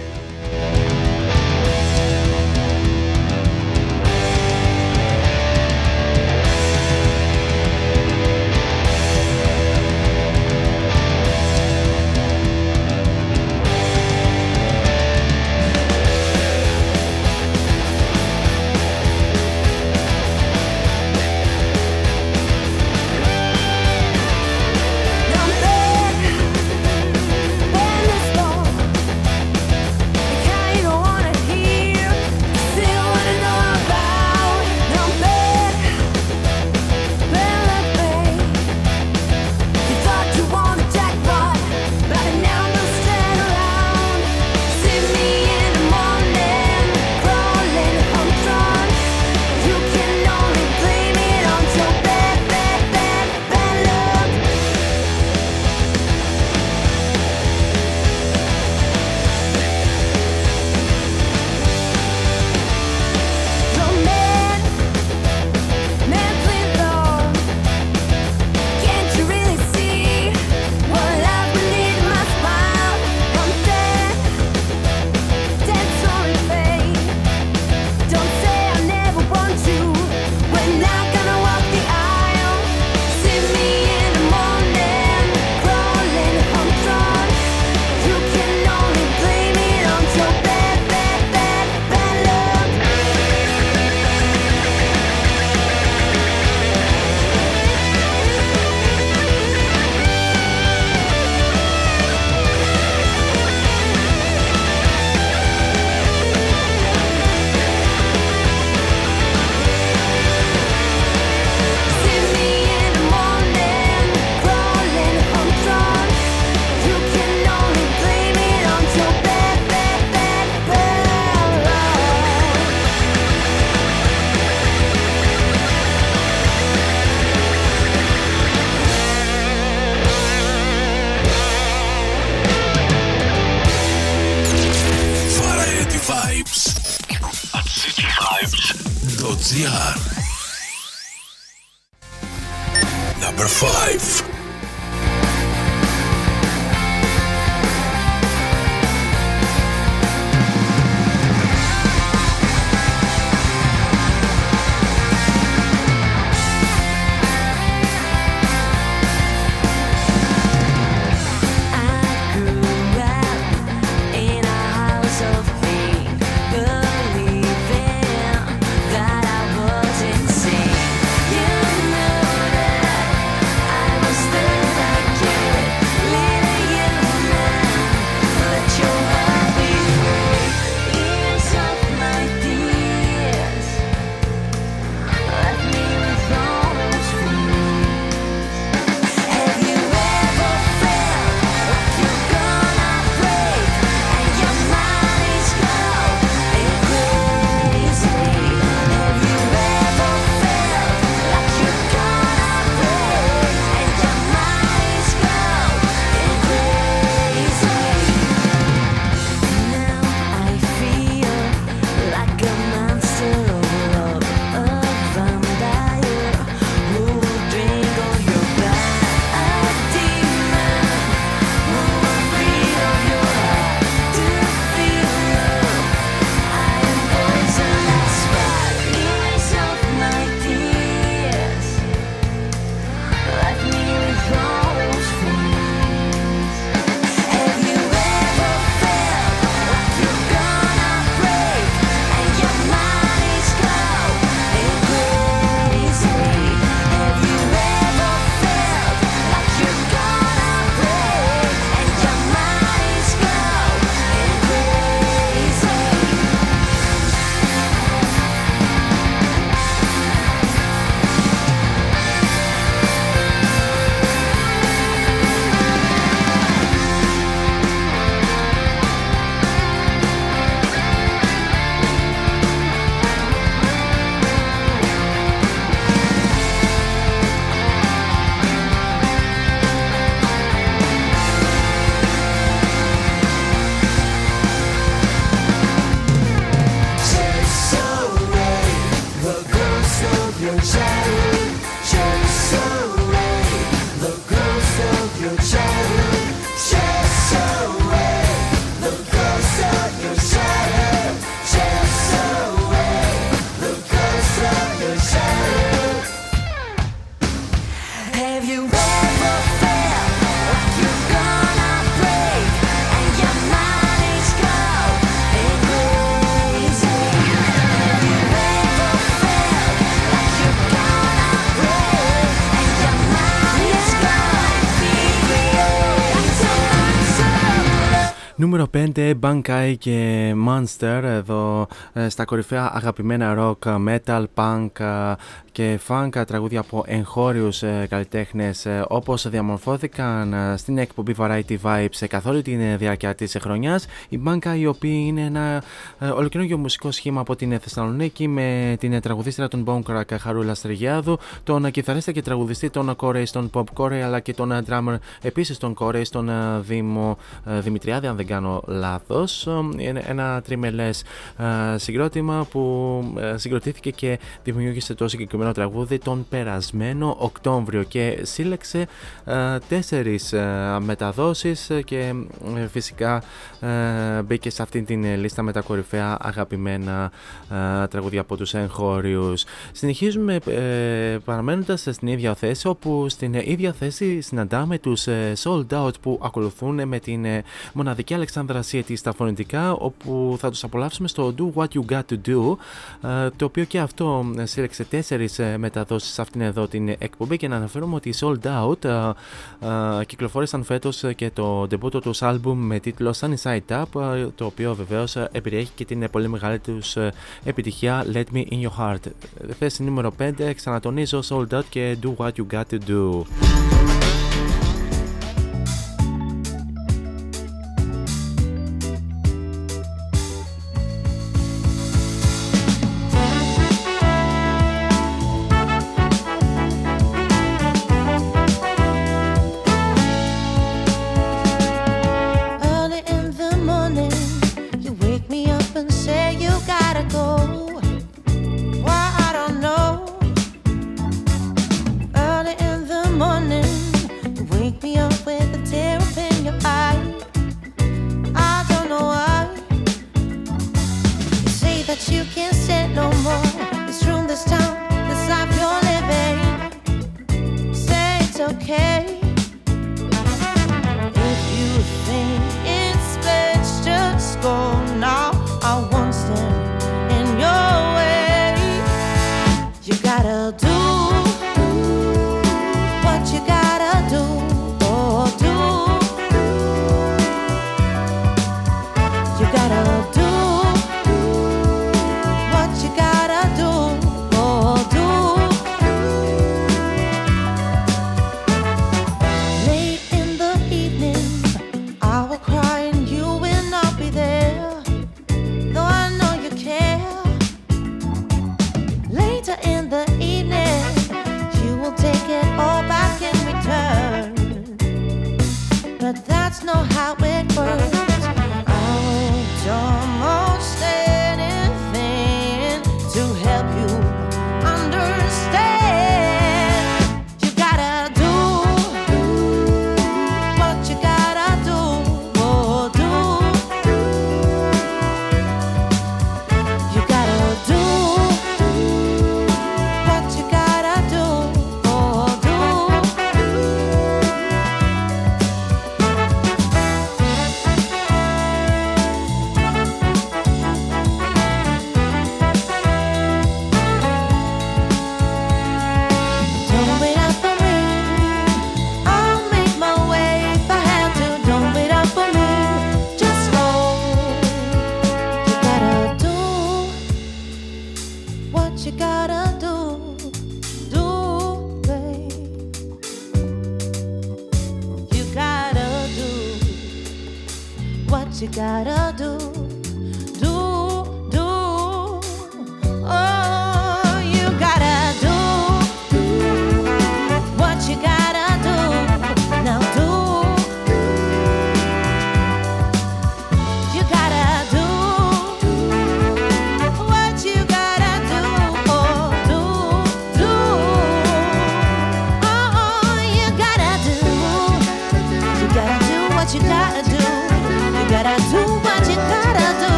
Speaker 1: Νούμερο 5, Bankai και Monster εδώ ε, στα κορυφαία αγαπημένα rock, metal, punk ε, και funk τραγούδια από εγχώριους ε, καλλιτέχνες όπως διαμορφώθηκαν στην εκπομπή Variety Vibes καθ' όλη τη διάρκεια της χρονιάς. Η Bankai η οποία είναι ένα ολοκληρωτικό μουσικό σχήμα από την Θεσσαλονίκη με την τραγουδίστρια των Bonecrack Χαρούλα Στριγιάδου, τον κιθαρίστα και τραγουδιστή των Corey, τον Pop Corey αλλά και τον drummer επίσης τον Corey, τον Δήμο Δημητριάδη αν δεν κάνω λάθος είναι ένα τριμελές συγκρότημα που συγκροτήθηκε και δημιούργησε το συγκεκριμένο τραγούδι τον περασμένο Οκτώβριο και σύλλεξε τέσσερις μεταδόσεις και ε, φυσικά μπήκε σε αυτήν την λίστα με τα κορυφαία αγαπημένα τραγούδια από τους εγχώριους. Συνεχίζουμε ε, παραμένοντας στην ίδια θέση όπου στην ίδια θέση συναντάμε τους ε, Sold Out που ακολουθούν με την μοναδική Αλεξάνδρα City στα φωνητικά όπου θα τους απολαύσουμε στο Do What You Got To Do ε, το οποίο και αυτό ε, σύλλεξε τέσσερις ε, μεταδόσεις σε αυτήν εδώ την εκπομπή και να αναφέρουμε ότι οι Sold Out κυκλοφόρησαν φέτος και το debut τους άλμπουμ με τίτλο Sunny Side Up το οποίο βεβαίως επηρεέχει και την πολύ μεγάλη τους επιτυχία Let Me In Your Heart. Θέση νούμερο 5 ξανατονίζω Sold Out και Do What You Got To Do.
Speaker 10: do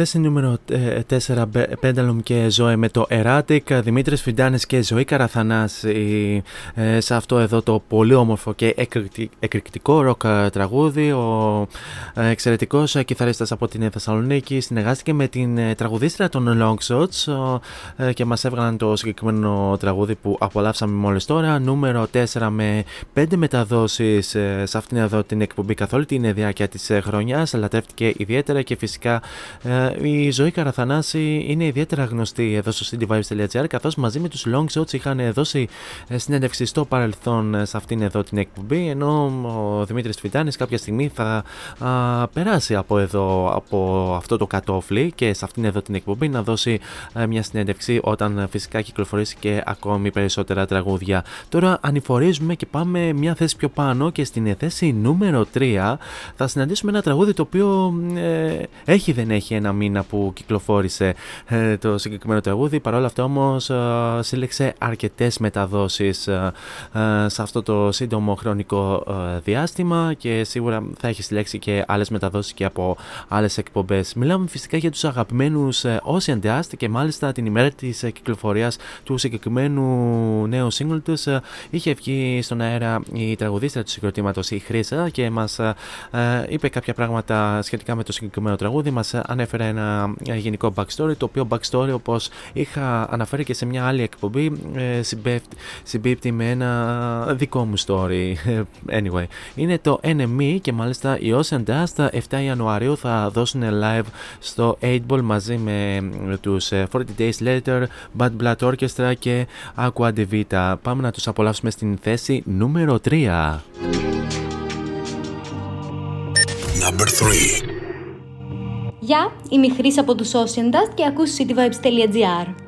Speaker 1: Θέση νούμερο 4 Πένταλουμ και Ζώε με το Erratic, Δημήτρης Φιντάνης και Ζωή Καραθανάση ε, σε αυτό εδώ το πολύ όμορφο και εκρηκτικό ροκ ε, τραγούδι. Ο ε, εξαιρετικός κιθαρίστας από την Θεσσαλονίκη συνεργάστηκε με την τραγουδίστρια των Long Shots και μας έβγαλαν το συγκεκριμένο τραγούδι που απολαύσαμε μόλις τώρα. Νούμερο 4 με 5 μεταδόσεις σε αυτήν εδώ την εκπομπή καθ' όλη την διάρκεια της χρονιάς. Λατρεύτηκε ιδιαίτερα και φυσικά η ζωή Καραθανάση είναι ιδιαίτερα γνωστή εδώ στο cityvibes.gr καθώς μαζί με τους Long Shots είχαν δώσει ε, συνέντευξη στο παρελθόν ε, σε αυτήν εδώ την εκπομπή ενώ ο Δημήτρης Φιτάνης κάποια στιγμή θα α, περάσει από εδώ από αυτό το κατόφλι και σε αυτήν εδώ την εκπομπή να δώσει α, ε, μια συνέντευξη όταν φυσικά κυκλοφορήσει και ακόμη περισσότερα τραγούδια. Τώρα ανηφορίζουμε και πάμε μια θέση πιο πάνω και στην θέση νούμερο 3 θα συναντήσουμε ένα τραγούδι το οποίο ε, έχει δεν έχει ένα μήνα που κυκλοφόρησε ε, το συγκεκριμένο τραγούδι. Παρ' όλα αυτά όμως ε, σύλλεξε αρκετές μεταδόσεις ε, σε αυτό το σύντομο χρονικό διάστημα και σίγουρα θα έχει συλλέξει και άλλες μεταδόσεις και από άλλες εκπομπές. Μιλάμε φυσικά για τους αγαπημένους Ocean Dust και μάλιστα την ημέρα της κυκλοφορίας του συγκεκριμένου νέου single τους είχε βγει στον αέρα η τραγουδίστρια του συγκροτήματος η Χρήσα και μας είπε κάποια πράγματα σχετικά με το συγκεκριμένο τραγούδι. Μας ανέφερε ένα γενικό backstory, το οποίο backstory όπως είχα αναφέρει και σε μια άλλη εκπομπή συμπίπτει με ένα δικό μου story. Anyway, είναι το NME και μάλιστα οι Ocean Dust 7 Ιανουαρίου θα δώσουν live στο 8 Ball μαζί με τους 40 Days Later, Bad Blood Orchestra και Aqua De Vita. Πάμε να τους απολαύσουμε στην θέση νούμερο 3.
Speaker 6: Number 3
Speaker 2: Γεια, είμαι η Χρύσα από τους Ocean Dust και ακούς cityvibes.gr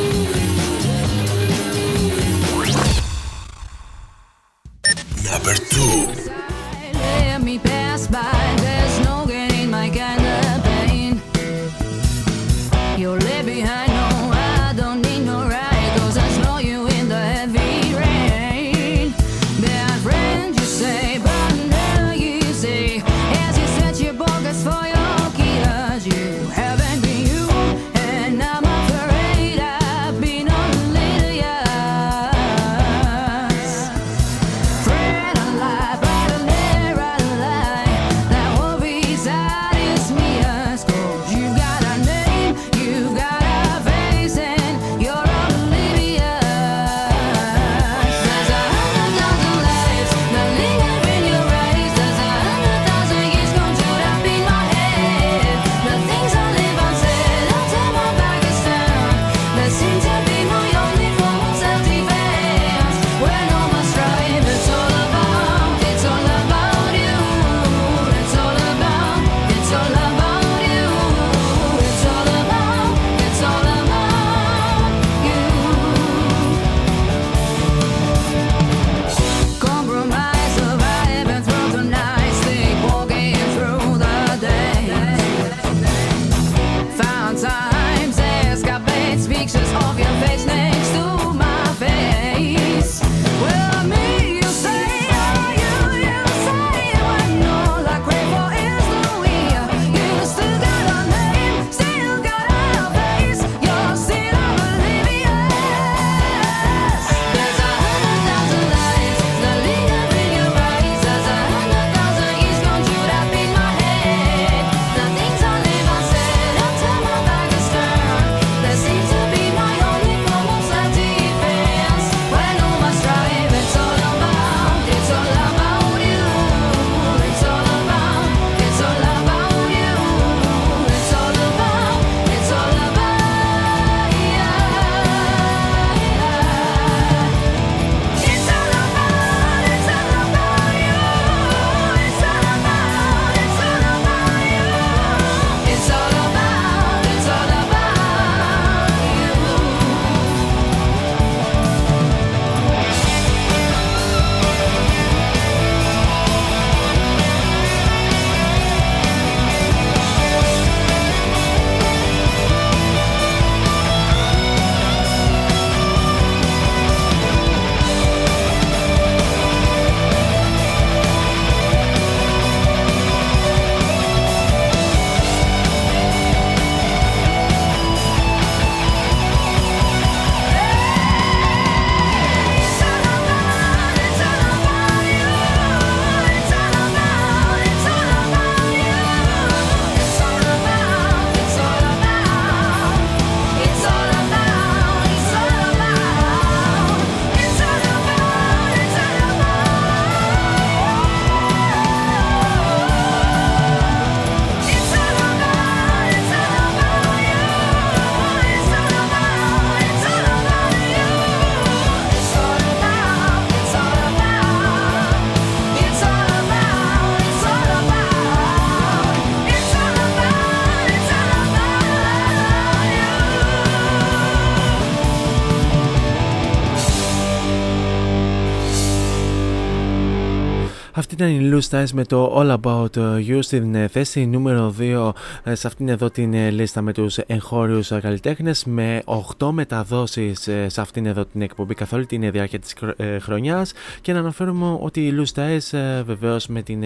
Speaker 1: Ήταν η Lou Styles με το All About You στην ε, θέση νούμερο 2 ε, σε αυτήν εδώ την ε, λίστα με τους εγχώριους καλλιτέχνες με 8 μεταδόσεις σε αυτήν εδώ την εκπομπή καθ' όλη την διάρκεια της χρονιάς. Και να αναφέρουμε ότι η Lou Styles βεβαίως με την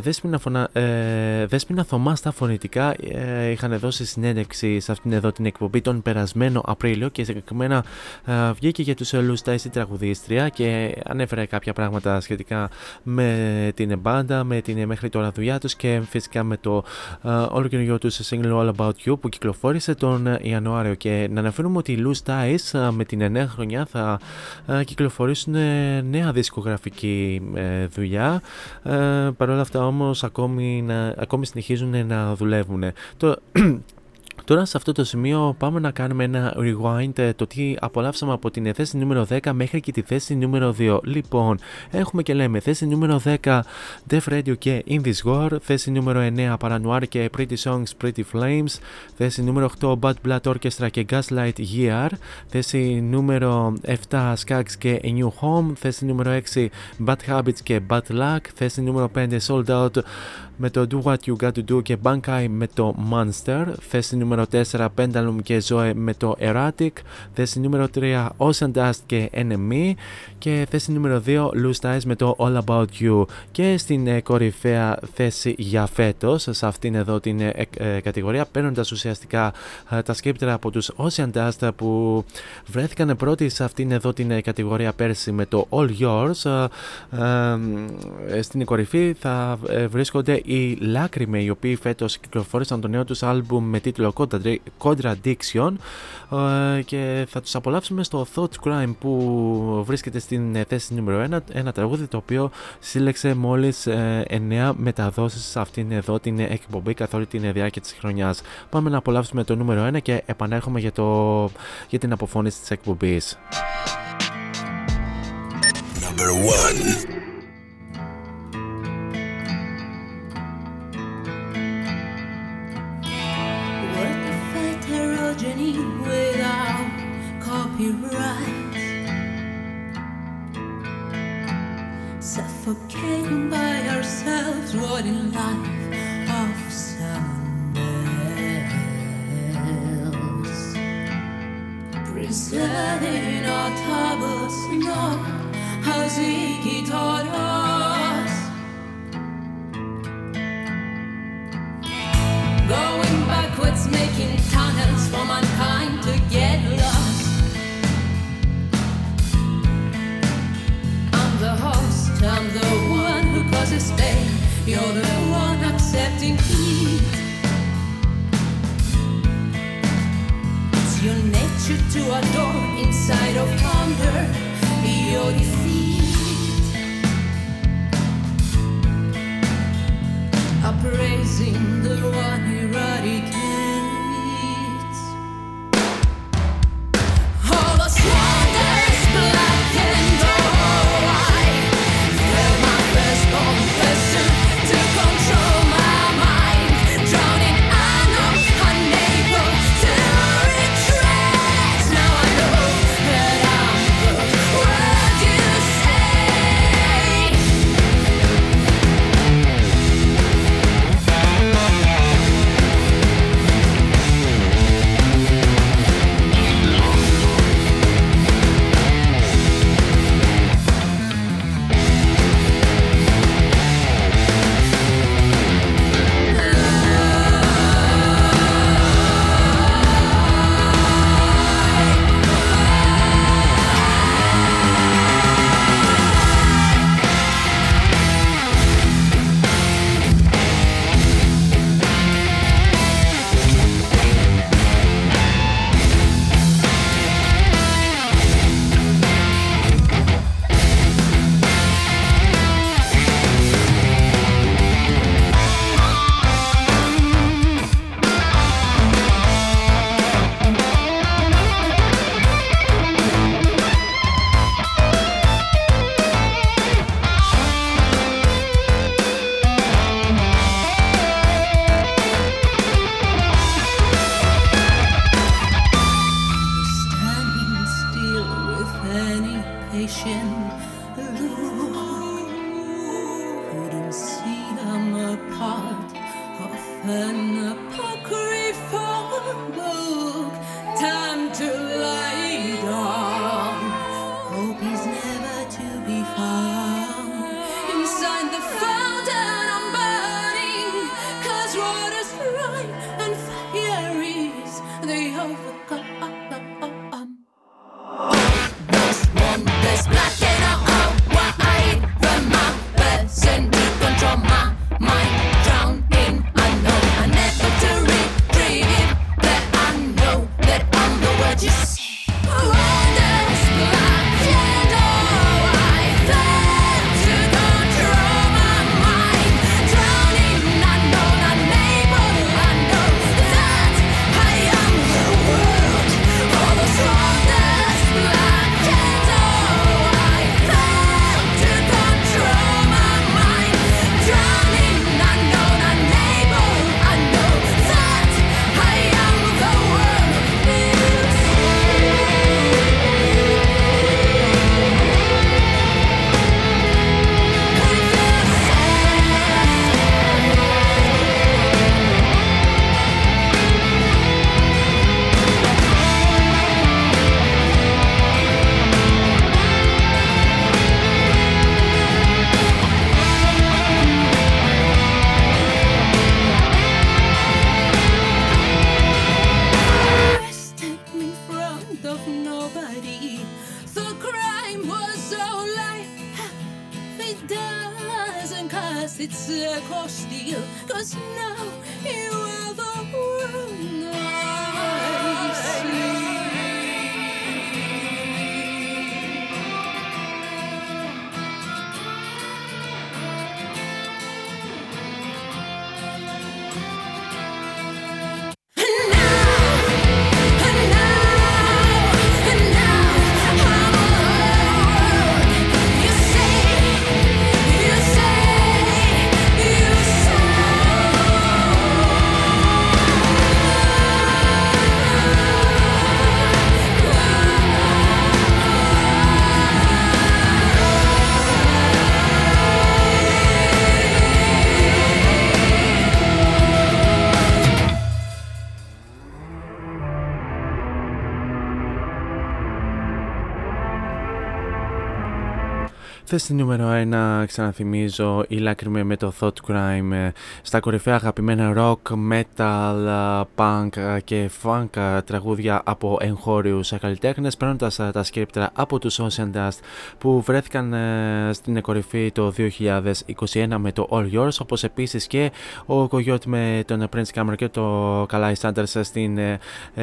Speaker 1: Δέσποινα, φωνα... Δέσποινα Θωμά στα φωνητικά είχαν δώσει συνέντευξη σε αυτήν εδώ την εκπομπή τον περασμένο Απρίλιο και συγκεκριμένα βγήκε για τους Lou Styles η τραγουδίστρια και ανέφερε κάποια πράγματα σχετικά με την μπάντα, με την μέχρι τώρα δουλειά τους και φυσικά με το uh, όλο τους single All About You που κυκλοφόρησε τον Ιανουάριο και να αναφέρουμε ότι οι Loose Ties uh, με την νέα χρονιά θα uh, κυκλοφορήσουν νέα δισκογραφική δουλειά Παρ' όλα αυτά όμως ακόμη, να, ακόμη συνεχίζουν να δουλεύουν. Το Τώρα σε αυτό το σημείο πάμε να κάνουμε ένα rewind ε, το τι απολαύσαμε από την θέση νούμερο 10 μέχρι και τη θέση νούμερο 2. Λοιπόν, έχουμε και λέμε θέση νούμερο 10 Def Radio και In This War, θέση νούμερο 9 Paranoir και Pretty Songs Pretty Flames, θέση νούμερο 8 Bad Blood Orchestra και Gaslight Year, θέση νούμερο 7 Skags και A New Home, θέση νούμερο 6 Bad Habits και Bad Luck, θέση νούμερο 5 Sold Out με το Do What You Got To Do και Bankai με το Monster, θέση νούμερο 4 Pendulum και Zoe με το Erratic, θέση νούμερο 3 Ocean Dust και Enemy. Και θέση νούμερο 2 Loose Ties με το All About You. Και στην ε, κορυφαία θέση για φέτος σε αυτήν εδώ την ε, ε, κατηγορία παίρνοντας ουσιαστικά τα σκέπτερα από τους Ocean Dust που βρέθηκαν πρώτοι σε αυτήν εδώ την κατηγορία πέρσι με το All Yours στην κορυφή θα βρίσκονται οι Λάκρυμε οι οποίοι φέτος κυκλοφόρησαν το νέο τους άλμπουμ με τίτλο Contradiction ε, και θα τους απολαύσουμε στο Thought Crime που βρίσκεται στην ε, θέση νούμερο 1 ένα τραγούδι το οποίο σύλλεξε μόλις 9 ε, μεταδόσεις σε αυτήν εδώ την εκπομπή καθ' όλη την διάρκεια της χρονιάς. Πάμε να απολαύσουμε το νούμερο 1 και επανέρχομαι για, το, για την αποφώνηση της εκπομπής.
Speaker 6: Number 1
Speaker 3: Suffocating by ourselves, what in life of. Preserving our troubles, no, how taught us.
Speaker 1: Θέση νούμερο 1, ξαναθυμίζω, η λάκρυμη με το Thought Crime ε, στα κορυφαία αγαπημένα rock, metal, ε, punk ε, και funk τραγούδια από εγχώριους καλλιτέχνες παίρνοντας τα σκέπτρα από τους Ocean Dust που βρέθηκαν στην κορυφή το 2021 με το All Yours όπως επίσης και ο Coyote με τον Prince Cameron και το Kalai Sanders στην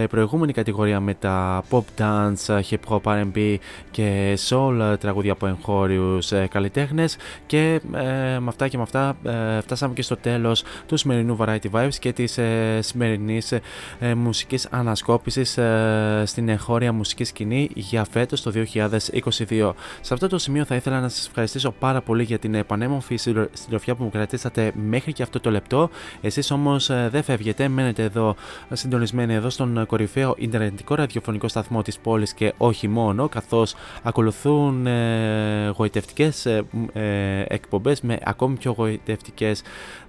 Speaker 1: προηγούμενη κατηγορία με τα pop dance, hip hop, R&B και soul τραγούδια από εγχώριους τους ε, καλλιτέχνες και ε, με αυτά και με αυτά ε, φτάσαμε και στο τέλος του σημερινού Variety Vibes και της ε, σημερινής ε, μουσικής ανασκόπησης ε, στην εγχώρια μουσική σκηνή για φέτος το 2022. Σε αυτό το σημείο θα ήθελα να σας ευχαριστήσω πάρα πολύ για την επανέμορφη συντροφιά που μου κρατήσατε μέχρι και αυτό το λεπτό. Εσείς όμως δεν φεύγετε, μένετε εδώ συντονισμένοι εδώ στον κορυφαίο ιντερνετικό ραδιοφωνικό σταθμό της πόλης και όχι μόνο καθώς ακολουθούν ε, γοητευτικές ε, ε, εκπομπές με ακόμη πιο γοητευτικές. ε, ε,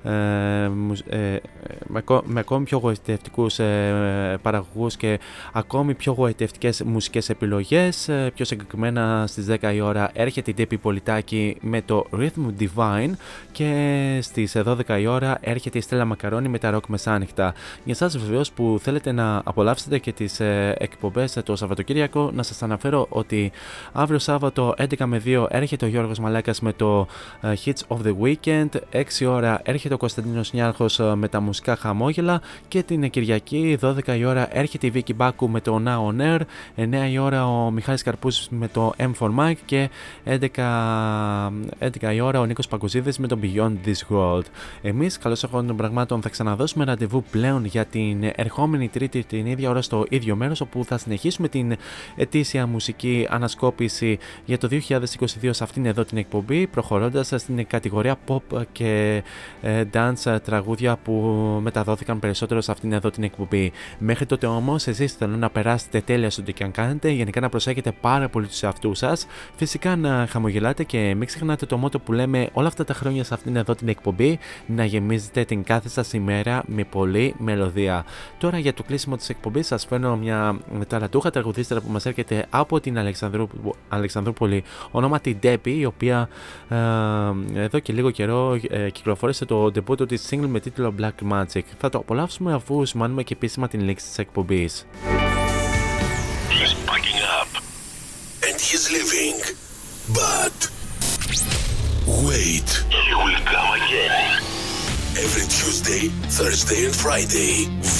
Speaker 1: με ακόμη πιο γοητευτικούς ε, παραγωγούς και ακόμη πιο γοητευτικές μουσικές επιλογές πιο συγκεκριμένα στις 10 η ώρα έρχεται η Ντέπη Πολιτάκη με το Rhythm Divine και στις 12 η ώρα έρχεται η Στέλλα Μακαρόνη με τα ροκ μεσάνυχτα. Για εσάς βεβαίως που θέλετε να απολαύσετε και τις εκπομπές το Σαββατοκύριακο να σας αναφέρω ότι αύριο Σάββατο 11 με 2 έρχεται ο Γιώργος Μαλάκας με το Hits of the Weekend 6 ώρα έρχεται ο Κωνσταντίνος Νιάρχος ε, με τα μουσικά χαμόγελα και την Κυριακή 12 η ώρα έρχεται η Βίκη Μπάκου με το Now On Air, 9 η ώρα ο Μιχάλης Καρπούση με το M for Mike και 11, 11 η ώρα ο Νίκος Παγκουζίδης με το Beyond This World. Εμείς, καλώς έχω των πραγμάτων, θα ξαναδώσουμε ραντεβού πλέον για την ερχόμενη Τρίτη την ίδια ώρα στο ίδιο μέρος όπου θα συνεχίσουμε την ετήσια μουσική ανασκόπηση για το 2022 σε αυτήν εδώ την εκπομπή προχωρώντας στην κατηγορία pop και ε, dance τραγούδια που μεταδόθηκαν περισσότερο σε αυτήν εδώ την εκπομπή. Μέχρι τότε όμως εσείς θέλω να περάσετε τέλεια στο τι και αν κάνετε, γενικά να προσέχετε πάρα πολύ τους εαυτούς σας, φυσικά να χαμογελάτε και μην ξεχνάτε το μότο που λέμε όλα αυτά τα χρόνια σε αυτήν εδώ την εκπομπή να γεμίζετε την κάθε σας ημέρα με πολλή μελωδία. Τώρα για το κλείσιμο της εκπομπής σας φέρνω μια ταλαντούχα τραγουδίστρα που μας έρχεται από την Αλεξανδρού, Αλεξανδρούπολη ονόματι Ντέπη η οποία ε, εδώ και λίγο καιρό ε, κυκλοφόρησε το debut της single με τίτλο Black Magic. Θα το απολαύσουμε αφού σημάνουμε και επίσημα την λήξη της εκπομπής.
Speaker 6: He's packing up and he's leaving. But wait, he will come again. Every Tuesday, Thursday and Friday,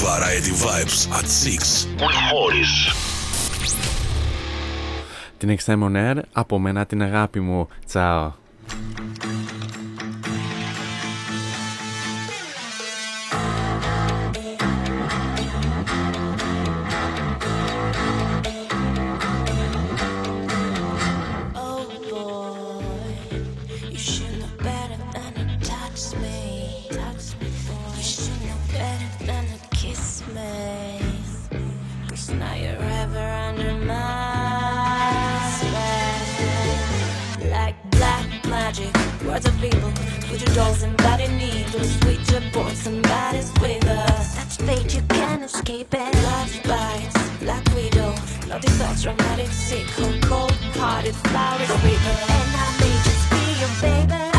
Speaker 6: Variety Vibes at 6 with Morris.
Speaker 1: Την Extreme On Air, από μένα την αγάπη μου. Τσάω.
Speaker 2: With dolls and body needles. With your boys, somebody's with us. That's fate, you can't escape it. Love bites, black widow. Naughty thoughts, dramatic, sick, cold hearted, flowers, river. And I may just be your baby.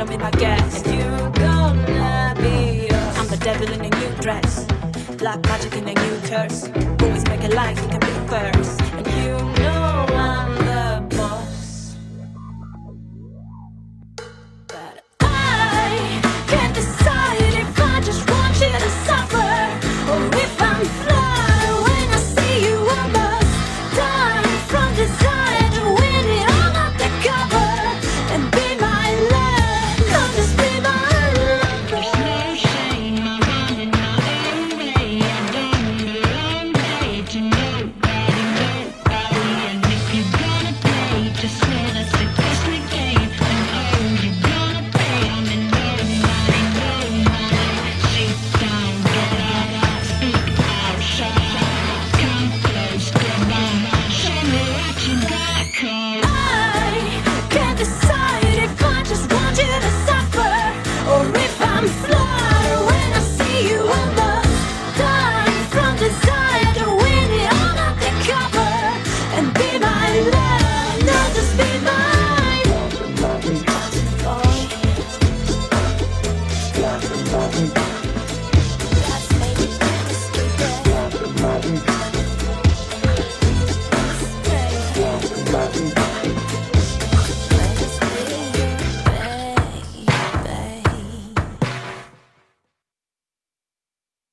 Speaker 2: Bottom in my gas. And you're gonna be yours. I'm the devil in a new dress. Black magic in a new curse. Always make it like you can be